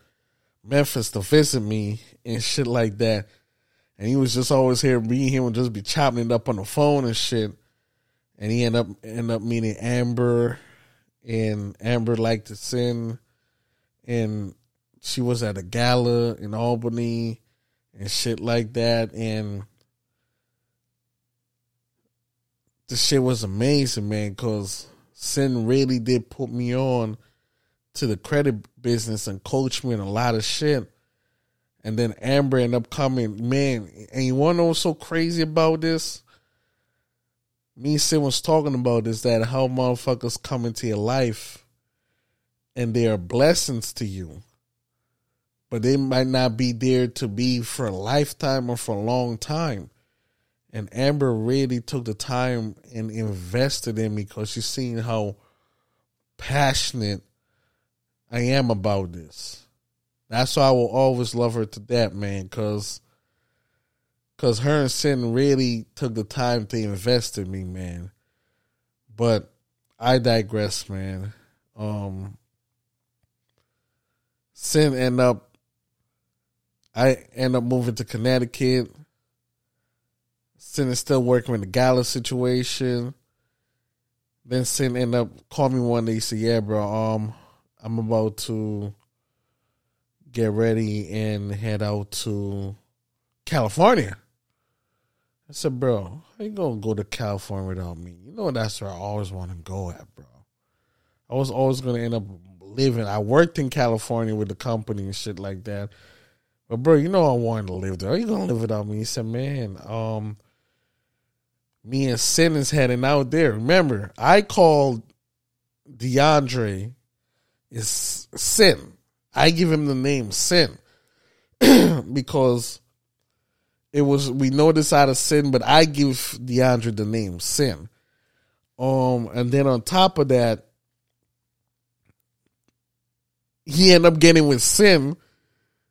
Memphis to visit me and shit like that. And he was just always here. Me and him would just be chopping it up on the phone and shit. And he end up end up meeting Amber and Amber liked to sing, and she was at a gala in Albany and shit like that, and the shit was amazing, man, because Sin really did put me on to the credit business and coach me in a lot of shit. And then Amber ended up coming. Man, and you wanna know what's so crazy about this? Me and Sin was talking about is that how motherfuckers come into your life and they are blessings to you. But they might not be there to be for a lifetime or for a long time. And Amber really took the time and invested in me because she's seen how passionate I am about this. That's why I will always love her to that man, cause, cause her and Sin really took the time to invest in me, man. But I digress, man. Um, Sin end up, I end up moving to Connecticut. Sin is still working with the Gala situation. Then Sin end up calling me one day. He said, "Yeah, bro, um, I'm about to get ready and head out to California." I said, "Bro, how you gonna go to California without me? You know that's where I always want to go at, bro. I was always gonna end up living. I worked in California with the company and shit like that." But bro, you know I wanted to live there. How you gonna live without me? He said, "Man, um, me and Sin is heading out there. Remember, I called DeAndre is Sin. I give him the name Sin [clears throat] because it was we know this out of Sin, but I give DeAndre the name Sin. Um, and then on top of that, he ended up getting with Sin.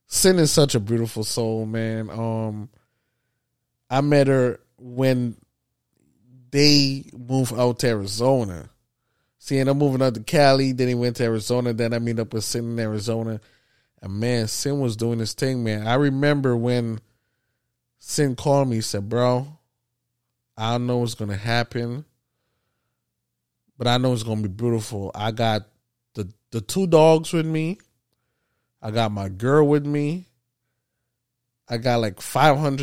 Sin is such a beautiful soul, man. Um, I met her when they moved out to Arizona. See, and I'm moving out to Cali. Then he went to Arizona. Then I meet up with Sin in Arizona. And man, Sin was doing his thing, man. I remember when Sin called me, he said, Bro, I don't know what's going to happen, but I know it's going to be beautiful. I got the, the two dogs with me, I got my girl with me. I got like $500.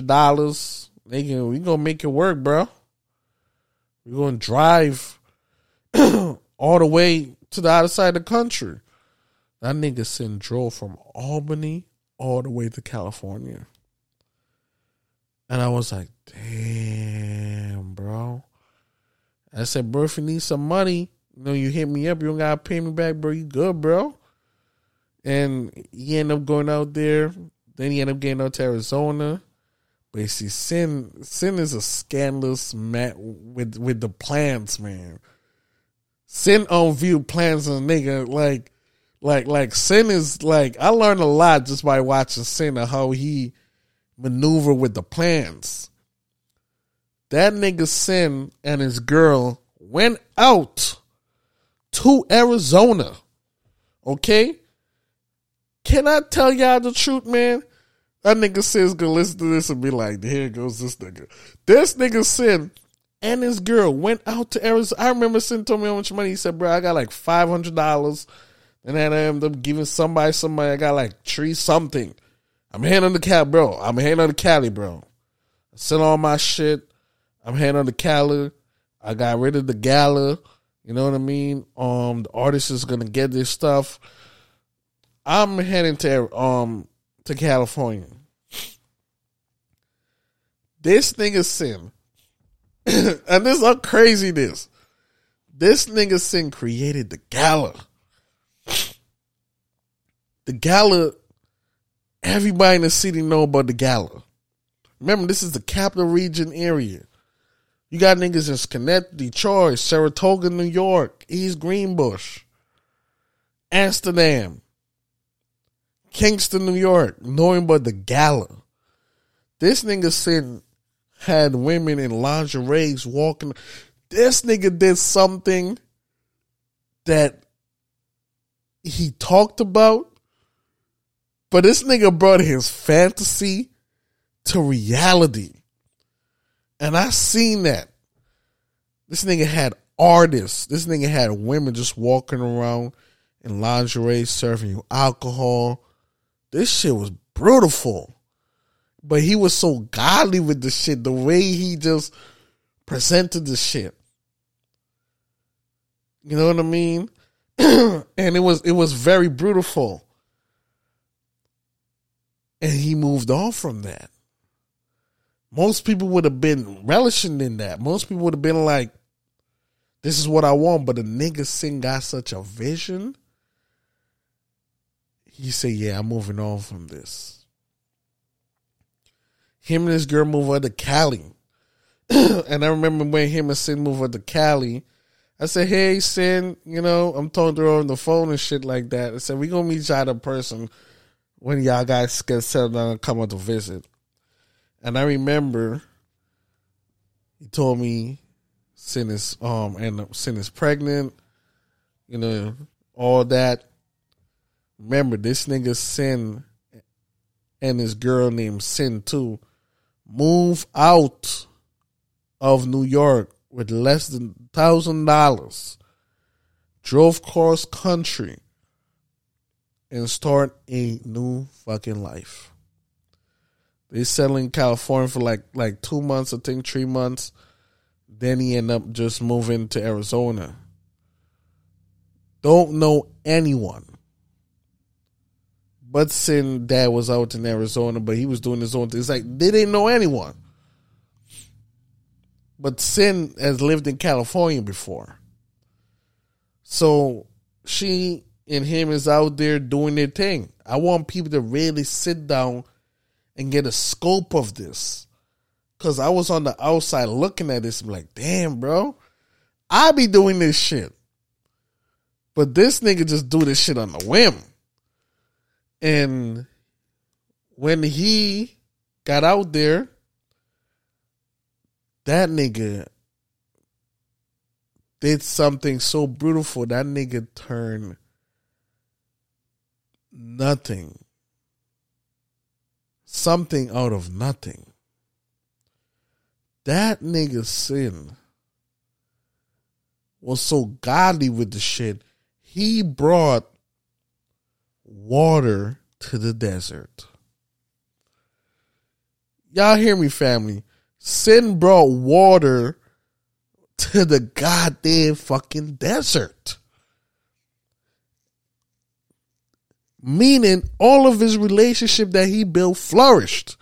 Nigga, we going to make it work, bro. We're going to drive [clears throat] all the way to the other side of the country. That nigga Sin drove from Albany all the way to California. And I was like, damn, bro. I said, bro, if you need some money, you know, you hit me up, you don't gotta pay me back, bro. You good, bro. And he ended up going out there. Then he ended up getting out to Arizona. But you see, Sin Sin is a scandalous man with with the plans, man. Sin on view plans on nigga like like like Sin is like I learned a lot just by watching Sin of how he maneuver with the plans. That nigga Sin and his girl went out to Arizona. Okay? Can I tell y'all the truth, man? That nigga Sin's gonna listen to this and be like, here goes this nigga. This nigga Sin and his girl went out to Arizona. I remember Sin told me how much money. He said, bro, I got like $500. And then I ended up giving somebody somebody. I got like three something. I'm handing the Cali, bro. I'm handing the Cali, bro. I sent all my shit. I'm handing the Cali. I got rid of the gala. You know what I mean? Um, the artist is gonna get this stuff. I'm heading to um to California. This nigga Sin, [coughs] and this how crazy this. Nigga Sin created the gala. The gala, everybody in the city know about the gala. Remember, this is the capital region area. You got niggas in Schenectady, Detroit, Saratoga, New York, East Greenbush, Amsterdam, Kingston, New York, knowing about the gala. This nigga said had women in lingeries walking. This nigga did something that he talked about, but this nigga brought his fantasy to reality. And I seen that. This nigga had artists. This nigga had women just walking around in lingerie serving you alcohol. This shit was beautiful. But he was so godly with the shit, the way he just presented the shit. You know what I mean? [clears throat] and it was it was very beautiful. And he moved on from that. Most people would have been relishing in that. Most people would have been like, this is what I want. But the nigga Sin got such a vision. He said, yeah, I'm moving on from this. Him and his girl move over to Cali. [clears throat] and I remember when him and Sin moved over to Cali. I said, hey, Sin, you know, I'm talking to her on the phone and shit like that. I said, we going to meet y'all in person when y'all guys get settled down and come out to visit. And I remember he told me Sin is um and Sin is pregnant, you know, all that. Remember this nigga Sin and his girl named Sin too move out of New York with less than thousand dollars, drove cross country, and start a new fucking life. They settled in California for like like two months, I think three months. Then he ended up just moving to Arizona. Don't know anyone. But Sin dad was out in Arizona, but he was doing his own thing. It's like they didn't know anyone. But Sin has lived in California before. So she and him is out there doing their thing. I want people to really sit down and get a scope of this. Cause I was on the outside looking at this, I'm like, damn, bro, I be doing this shit. But this nigga just do this shit on the whim. And when he got out there, that nigga did something so beautiful. That nigga turned nothing, something out of nothing. That nigga sin was so godly with the shit. He brought water to the desert. Y'all hear me, family? Sin brought water to the goddamn fucking desert. Meaning all of his relationship that he built flourished.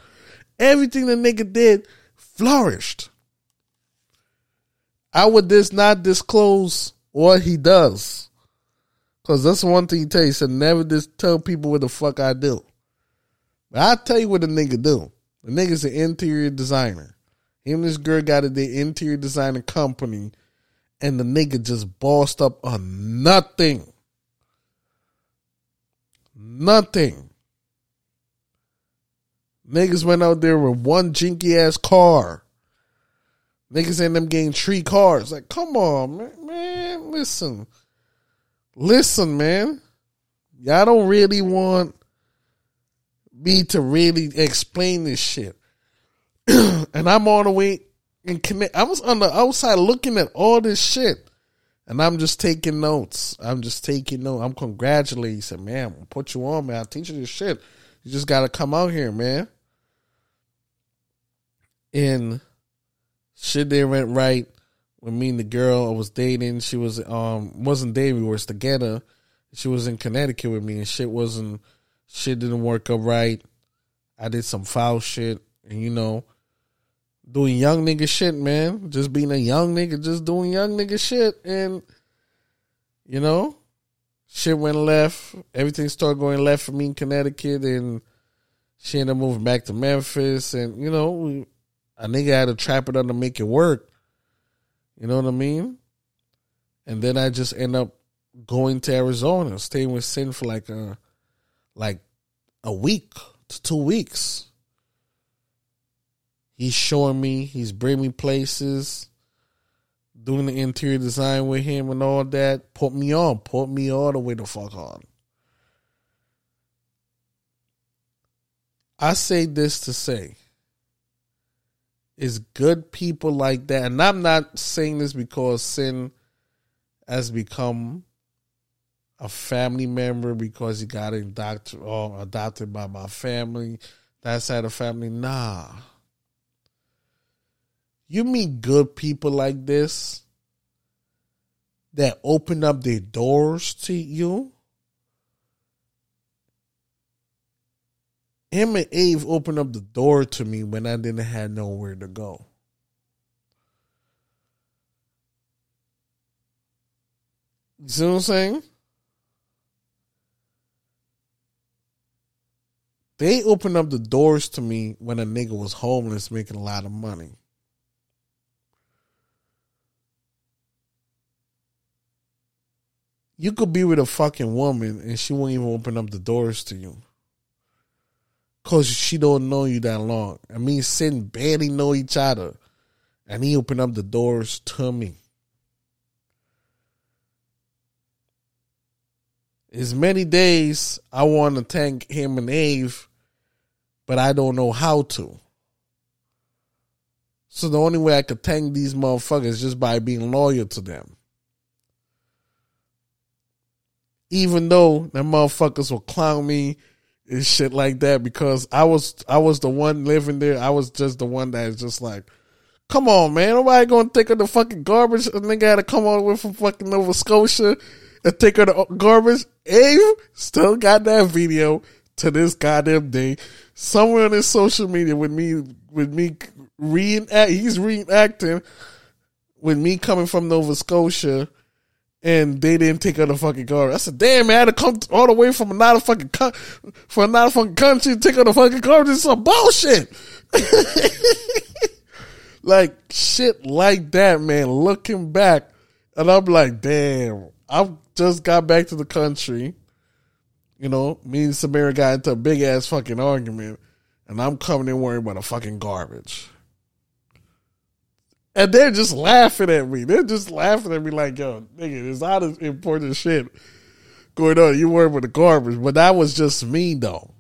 Everything the nigga did flourished. I would just not disclose what he does. Cause that's one thing he tell you. Said never just tell people what the fuck I do. But i tell you what the nigga do. The nigga's an interior designer. Him and this girl got a the interior designer company, and the nigga just bossed up on nothing. Nothing. Niggas went out there with one jinky ass car. Niggas end them getting three cars. Like, come on, man. man listen. Listen, man. Y'all don't really want me to really explain this shit. [clears throat] and I'm on the way and connect. I was on the outside looking at all this shit. And I'm just taking notes. I'm just taking notes. I'm congratulating. He said, man, I'll put you on, man. I'll teach you this shit. You just got to come out here, man. And shit they went right with me and the girl I was dating. She was um wasn't dating, we were together. She was in Connecticut with me and shit wasn't shit didn't work out right. I did some foul shit and you know doing young nigga shit, man. Just being a young nigga, just doing young nigga shit and you know, shit went left. Everything started going left for me in Connecticut and she ended up moving back to Memphis and you know, we, a nigga had to trap it on to make it work. You know what I mean? And then I just end up going to Arizona, staying with Sin for like a like a week to two weeks. He's showing me, he's bringing me places, doing the interior design with him and all that. Put me on, put me all the way the fuck on. I say this to say is good people like that. And I'm not saying this because sin has become a family member because he got adopted or uh, adopted by my family, that side of family. Nah. You meet good people like this that open up their doors to you him and Ave opened up the door to me when I didn't have nowhere to go. You see what I'm saying? They opened up the doors to me when a nigga was homeless making a lot of money. You could be with a fucking woman and she won't even open up the doors to you. Cause she don't know you that long. I mean, Sin barely know each other. And he opened up the doors to me. As many days I want to thank him and Ave, but I don't know how to. So the only way I could thank these motherfuckers is just by being loyal to them. Even though the motherfuckers will clown me and shit like that because I was I was the one living there. I was just the one that is just like, come on, man, nobody gonna take of the fucking garbage. A nigga had to come all the way from fucking Nova Scotia and take her the uh, garbage. Abe still got that video to this goddamn day somewhere on his social media with me with me reenact. He's reenacting with me coming from Nova Scotia. And they didn't take out the fucking garbage. I said, "Damn, man, I had to come all the way from another fucking co- another fucking country to take out the fucking garbage. It's some bullshit." [laughs] like shit like that, man. Looking back, and I'm like, "Damn, I just got back to the country. You know, me and Samara got into a big ass fucking argument, and I'm coming in worrying about a fucking garbage. And they're just laughing at me. They're just laughing at me like, yo, nigga, there's not as important shit going on. You worry about the garbage. But that was just me though.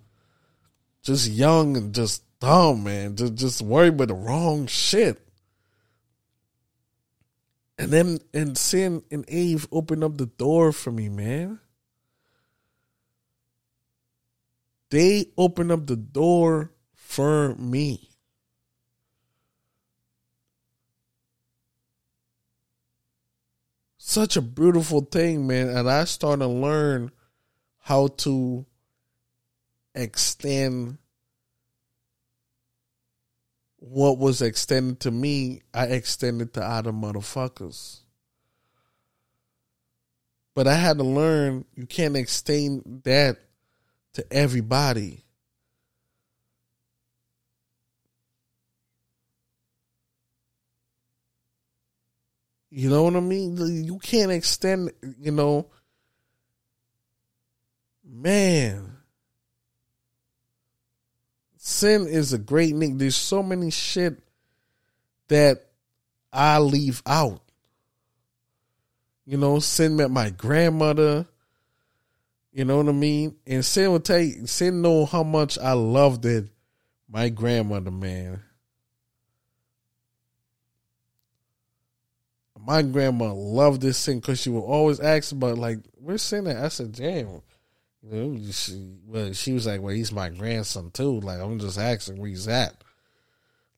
Just young and just dumb, man. Just just worried about the wrong shit. And then and Sin and Eve opened up the door for me, man. They opened up the door for me. Such a beautiful thing, man. And I started to learn how to extend what was extended to me, I extended to other motherfuckers. But I had to learn you can't extend that to everybody. You know what I mean? You can't extend, you know, man. Sin is a great nigga. There's so many shit that I leave out. You know, Sin met my grandmother. You know what I mean? And Sin will tell you, Sin know how much I loved it. My grandmother, man. My grandma loved this Sin because she would always ask about like, where's Sin at? I said, damn. She, well, she was like, well, he's my grandson too. Like, I'm just asking where he's at.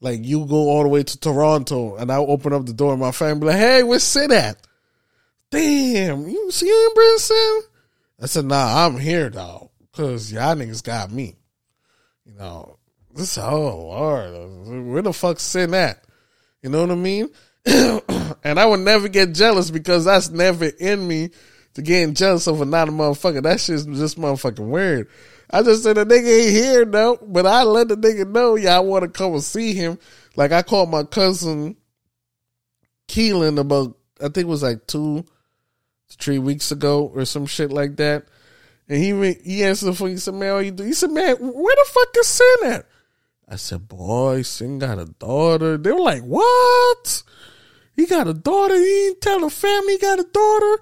Like, you go all the way to Toronto and I'll open up the door and my family like, hey, where's Sin at? Damn, you see him, Brinson? I said, nah, I'm here, though, because y'all niggas got me. You know, this, oh, Lord, where the fuck Sin at? You know what I mean? [coughs] and I would never get jealous because that's never in me to getting jealous of another motherfucker. That shit's just motherfucking weird. I just said the nigga ain't here though, but I let the nigga know, I want to come and see him. Like I called my cousin Keelan about, I think it was like two, to three weeks ago or some shit like that. And he he answered the phone. He said, "Man, you do?" He said, "Man, where the fuck is Sin at?" I said, "Boy, Sin got a daughter." They were like, "What? He got a daughter? He ain't tell the family he got a daughter?"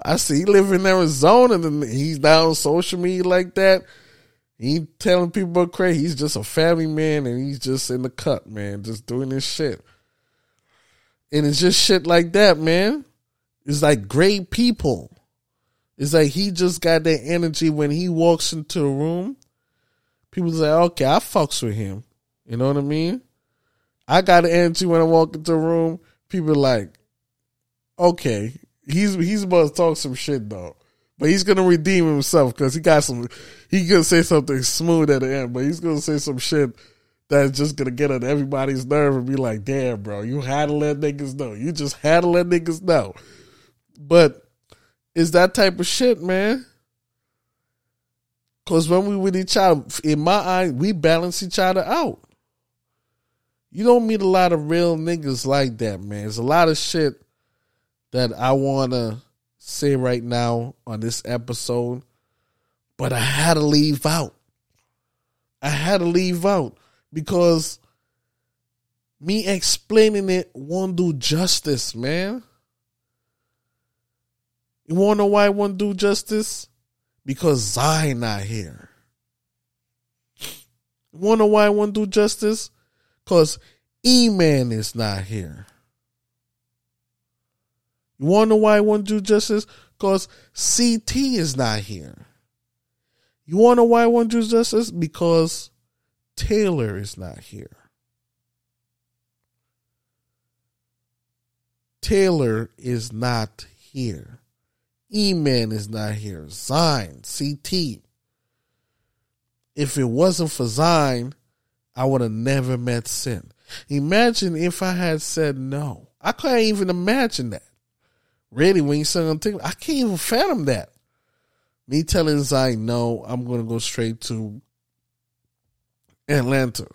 I see he live in Arizona and he's down social media like that. He telling people about crazy. He's just a family man and he's just in the cut, man, just doing this shit. And it's just shit like that, man. It's like great people. It's like he just got that energy when he walks into a room. People say, okay, I fucks with him. You know what I mean? I got the energy when I walk into a room. People like, okay, he's he's about to talk some shit though. but he's gonna redeem himself because he got some. He gonna say something smooth at the end, but he's gonna say some shit that's just gonna get on everybody's nerve and be like, "Damn, bro, you had to let niggas know. You just had to let niggas know." But it's that type of shit, man. Cause when we with each other, in my eye, we balance each other out. You don't meet a lot of real niggas like that, man. There's a lot of shit that I wanna say right now on this episode, but I had to leave out. I had to leave out because me explaining it won't do justice, man. You wanna know why I won't do justice? Because Zion not here. You wanna know why I won't do justice? Because E-Man is not here. You wanna know why I won't do justice? Because CT is not here. You wanna know why I won't do justice? Because Taylor is not here. Taylor is not here. E-Man is not here. Zion, CT. If it wasn't for Zion, I would have never met Sin. Imagine if I had said no. I can't even imagine that. Really, when you on TikTok, I can't even fathom that. Me telling Zion no, I'm gonna go straight to Atlanta.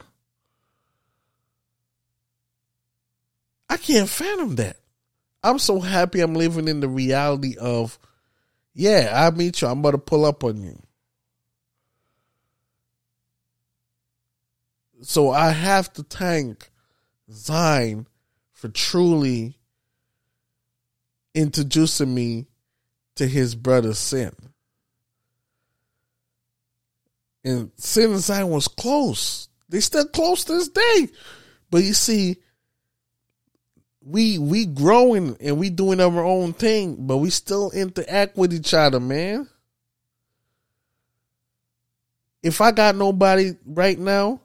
I can't fathom that. I'm so happy I'm living in the reality of, yeah, I meet you. I'm about to pull up on you. So I have to thank Zion for truly introducing me to his brother Sin. And Sin and Zion was close. They still close to this day. But you see, we we growing and we doing our own thing, but we still interact with each other, man. If I got nobody right now,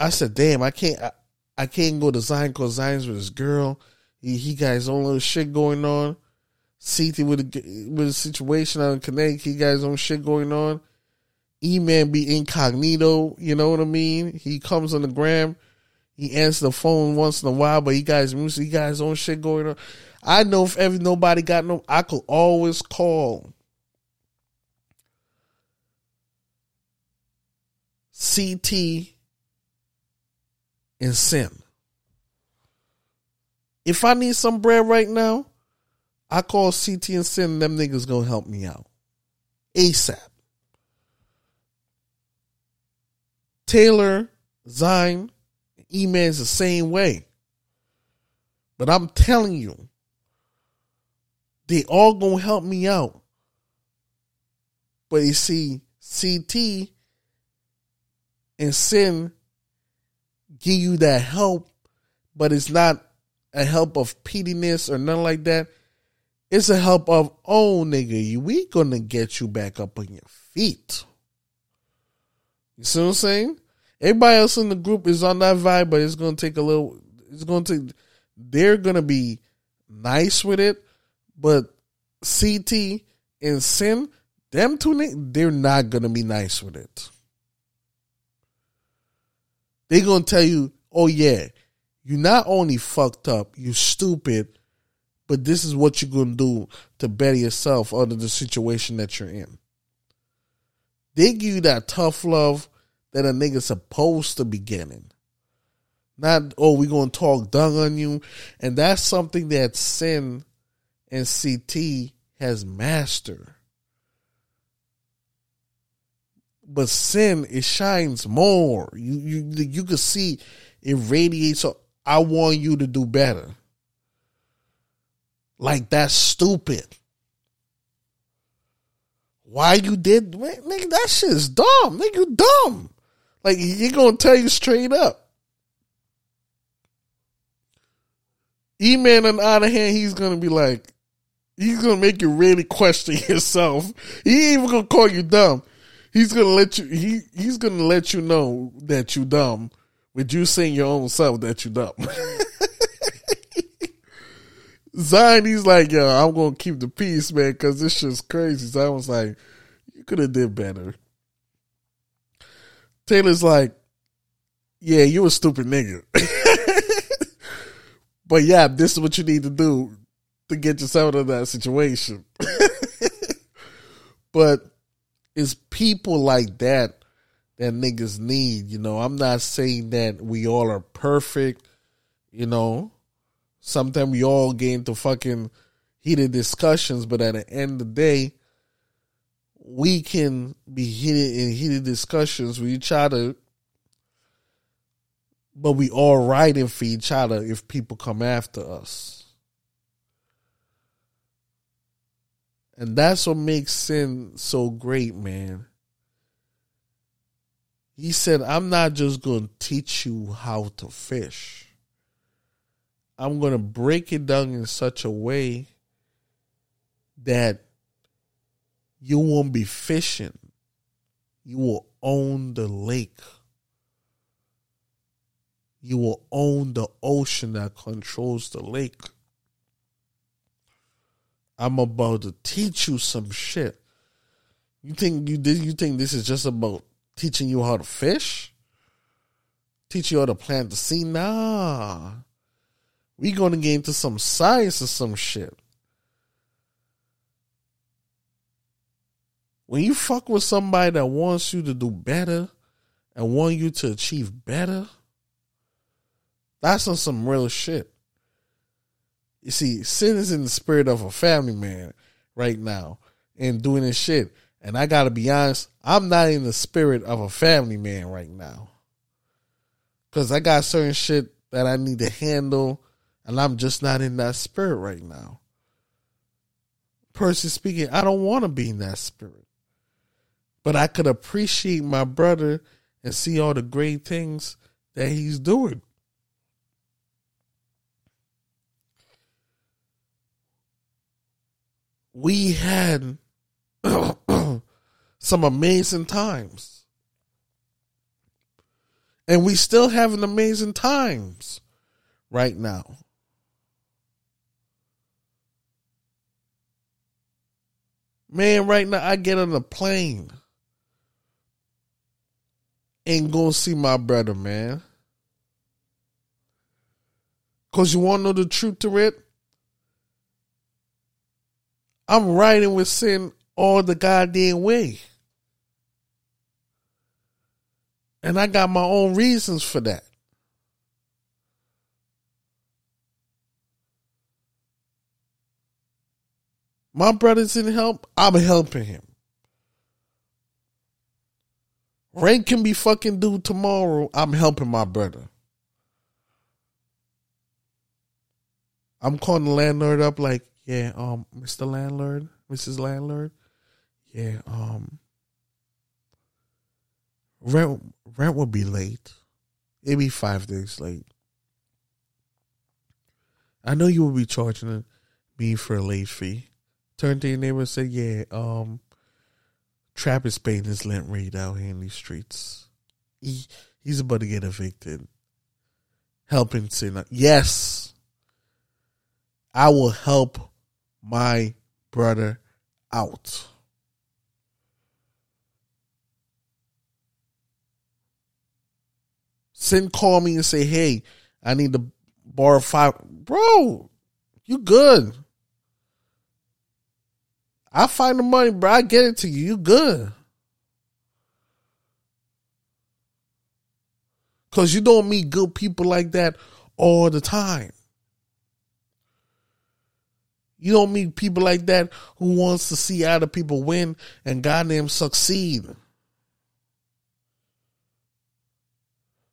I said, "Damn, I can't, I, I can't go to Zion because Zion's with his girl. He he got his own little shit going on. CT with a with a situation out in Connecticut, he got his own shit going on. E man be incognito, you know what I mean? He comes on the gram." He answers the phone once in a while, but he got his music, he got his own shit going on. I know if ever nobody got no, I could always call CT and Sin. If I need some bread right now, I call CT and Sin, them niggas gonna help me out. ASAP. Taylor, Zion, E-Man's the same way. But I'm telling you, they all gonna help me out. But you see, CT and Sin give you that help, but it's not a help of pettiness or nothing like that. It's a help of, oh nigga, we gonna get you back up on your feet. You see what I'm saying? Everybody else in the group is on that vibe, but it's gonna take a little. It's gonna take. They're gonna be nice with it, but CT and Sin, them two, they're not gonna be nice with it. They're gonna tell you, "Oh yeah, you not only fucked up, you stupid, but this is what you're gonna do to better yourself under the situation that you're in." They give you that tough love that a nigga supposed to be getting. Not, oh, we gonna talk dung on you. And that's something that Sin and CT has mastered. But Sin, it shines more. You you you can see it radiates. So I want you to do better. Like that's stupid. Why you did, nigga? That shit is dumb. Nigga, you dumb. Like he gonna tell you straight up. E Man on the other hand, he's gonna be like, he's gonna make you really question [laughs] yourself. He ain't even gonna call you dumb. He's gonna let you he he's gonna let you know that you dumb with you saying your own self that you dumb. [laughs] Zion, he's like, yo, I'm gonna keep the peace, man, because this shit's crazy. Zion was like, you could have did better. Taylor's like, yeah, you a stupid nigga. [laughs] but yeah, this is what you need to do to get yourself out of that situation. [laughs] but it's people like that that niggas need. You know, I'm not saying that we all are perfect. You know, sometimes we all get into fucking heated discussions, but at the end of the day, we can be heated in heated discussions with each other, but we all riding for each other if people come after us. And that's what makes sin so great, man. He said, I'm not just going to teach you how to fish. I'm going to break it down in such a way that you won't be fishing. You will own the lake. You will own the ocean that controls the lake. I'm about to teach you some shit. You think you did you think this is just about teaching you how to fish? Teach you how to plant the seed? Nah. We gonna get into some science or some shit. When you fuck with somebody that wants you to do better and want you to achieve better, that's on some real shit. You see, sin is in the spirit of a family man right now and doing this shit. And I gotta be honest, I'm not in the spirit of a family man right now. Cause I got certain shit that I need to handle, and I'm just not in that spirit right now. Personally speaking, I don't want to be in that spirit. But I could appreciate my brother and see all the great things that he's doing. We had [clears throat] some amazing times. And we still having amazing times right now. Man, right now I get on a plane and go see my brother, man. Cause you wanna know the truth to it? I'm riding with sin all the goddamn way. And I got my own reasons for that. My brother's in help, I'm helping him. Rain can be fucking due tomorrow, I'm helping my brother. I'm calling the landlord up like, yeah, um, Mr. Landlord, Mrs. Landlord, yeah, um, rent rent will be late. It'll be five days late. I know you will be charging me for a late fee. Turn to your neighbor and say, yeah, um, Travis paying his rent rate out here in these streets. He he's about to get evicted. Helping sin. Yes. I will help my brother out. Sin call me and say, hey, I need to borrow five. Bro, you good. I find the money, bro. I get it to you. You good. Cause you don't meet good people like that all the time. You don't meet people like that who wants to see other people win and goddamn succeed.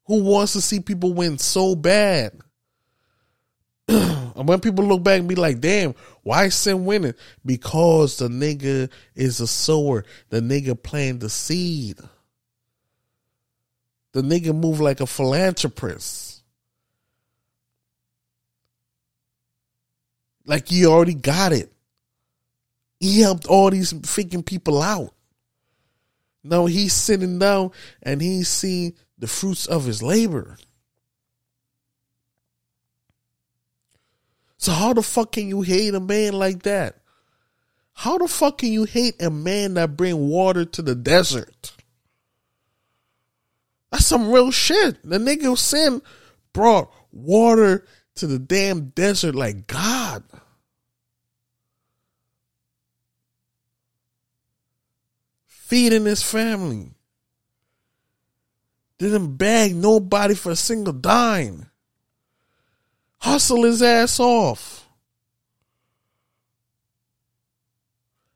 Who wants to see people win so bad. [clears throat] and when people look back and be like, damn, why is Sin winning? Because the nigga is a sower. The nigga planted the seed. The nigga move like a philanthropist. Like he already got it. He helped all these freaking people out. Now he's sitting down and he's seeing the fruits of his labor. So how the fuck can you hate a man like that? How the fuck can you hate a man that bring water to the desert? That's some real shit. The nigga sin brought water to the damn desert like God. Feeding his family. Didn't beg nobody for a single dime. Hustle his ass off.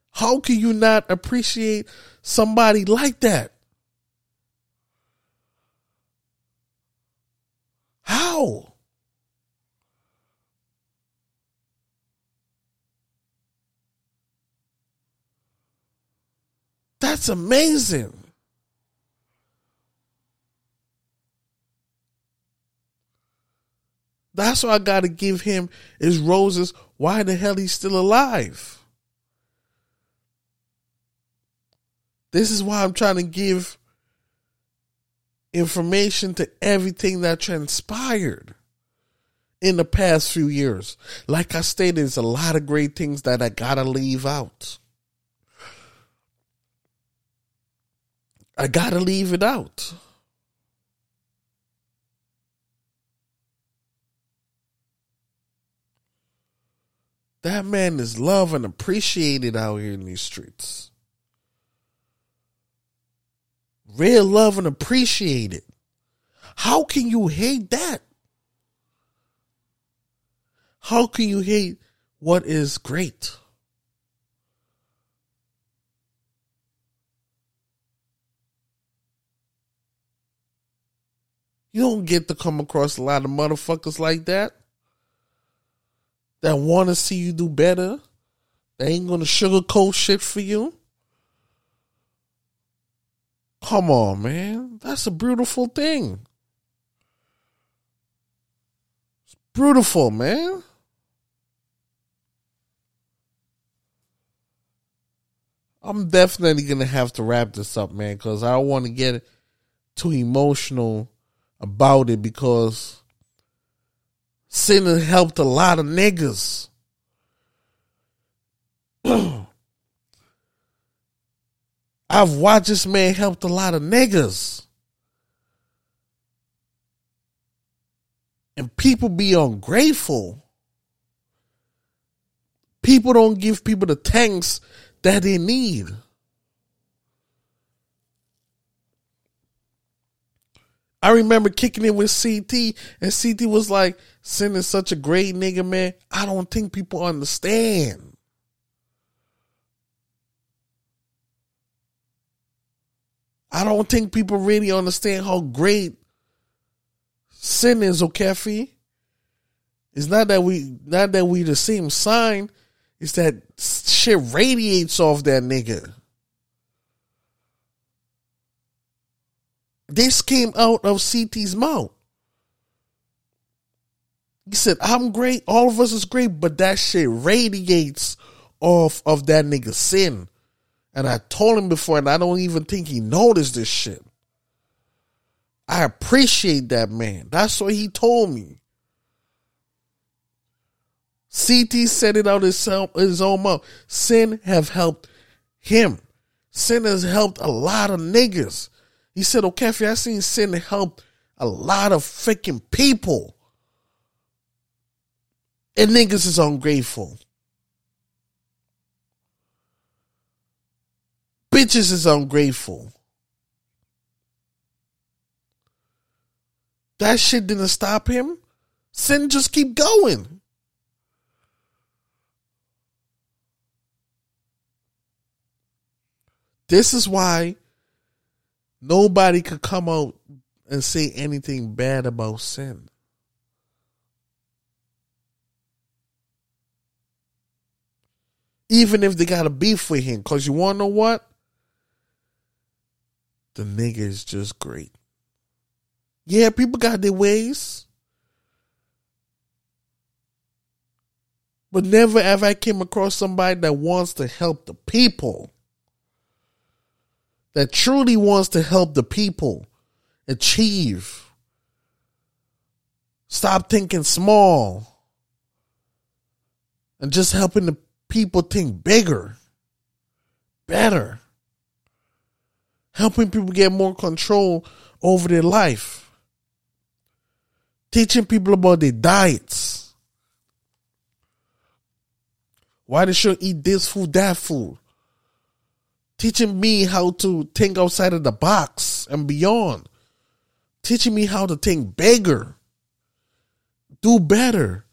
How can you not appreciate somebody like that? How? That's amazing. That's why I got to give him his roses. Why the hell he's still alive? This is why I'm trying to give information to everything that transpired in the past few years. Like I stated, there's a lot of great things that I gotta leave out. I gotta leave it out. That man is loved and appreciated out here in these streets. Real love and appreciated. How can you hate that? How can you hate what is great? You don't get to come across a lot of motherfuckers like that that want to see you do better. They ain't gonna sugarcoat shit for you. Come on, man. That's a beautiful thing. It's beautiful, man. I'm definitely gonna have to wrap this up, man, because I don't want to get too emotional about it because Sin has helped a lot of niggas. [clears throat] I've watched this man help a lot of niggas. And people be ungrateful. People don't give people the thanks that they need. I remember kicking it with CT, and CT was like, Sin is such a great nigga, man. I don't think people understand. I don't think people really understand how great sin is, Okefi. It's not that we not that we the same sign, it's that shit radiates off that nigga. This came out of CT's mouth. He said, I'm great, all of us is great, but that shit radiates off of that nigga sin. And I told him before, and I don't even think he noticed this shit. I appreciate that man. That's what he told me. CT said it out his, his own mouth. Sin have helped him. Sin has helped a lot of niggas. He said, if I seen sin help a lot of freaking people. And niggas is ungrateful. Bitches is ungrateful. That shit didn't stop him. Sin just keep going. This is why Nobody could come out and say anything bad about sin. Even if they got a beef with him. Because you want to know what? The nigga is just great. Yeah, people got their ways. But never have I came across somebody that wants to help the people that truly wants to help the people achieve. Stop thinking small. and just helping the people think bigger, better, helping people get more control over their life, teaching people about their diets. Why they should eat this food, that food. Teaching me how to think outside of the box and beyond. Teaching me how to think bigger. Do better.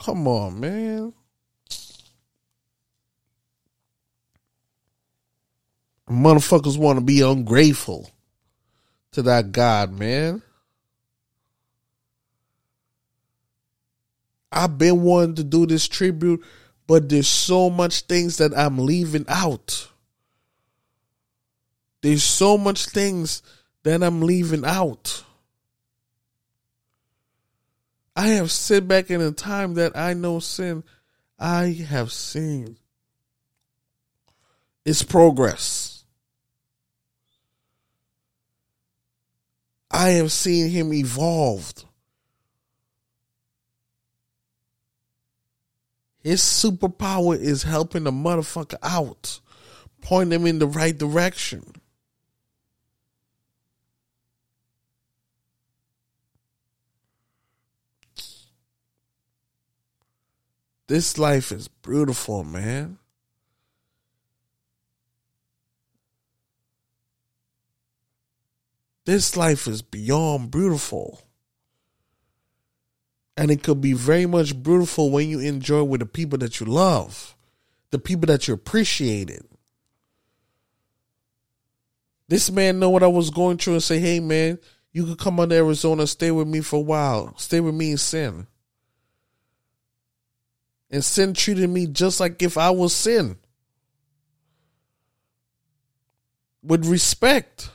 Come on, man. Motherfuckers want to be ungrateful to that God, man. I've been wanting to do this tribute, but there's so much things that I'm leaving out. There's so much things that I'm leaving out. I have sit back in a time that I know sin. I have seen its progress. I have seen him evolved. His superpower is helping the motherfucker out, pointing him in the right direction. This life is beautiful, man. This life is beyond beautiful. And it could be very much beautiful when you enjoy with the people that you love, the people that you appreciated. This man know what I was going through and say, hey man, you could come on to Arizona, stay with me for a while. Stay with me in sin. And sin treated me just like if I was sin. With respect.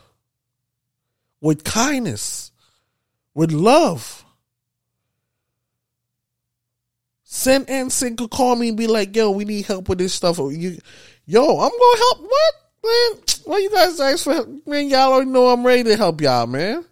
With kindness. With love. And Sin could call me and be like, yo, we need help with this stuff. You, yo, I'm gonna help. What? Man, why you guys ask for help? Man, y'all already know I'm ready to help y'all, man.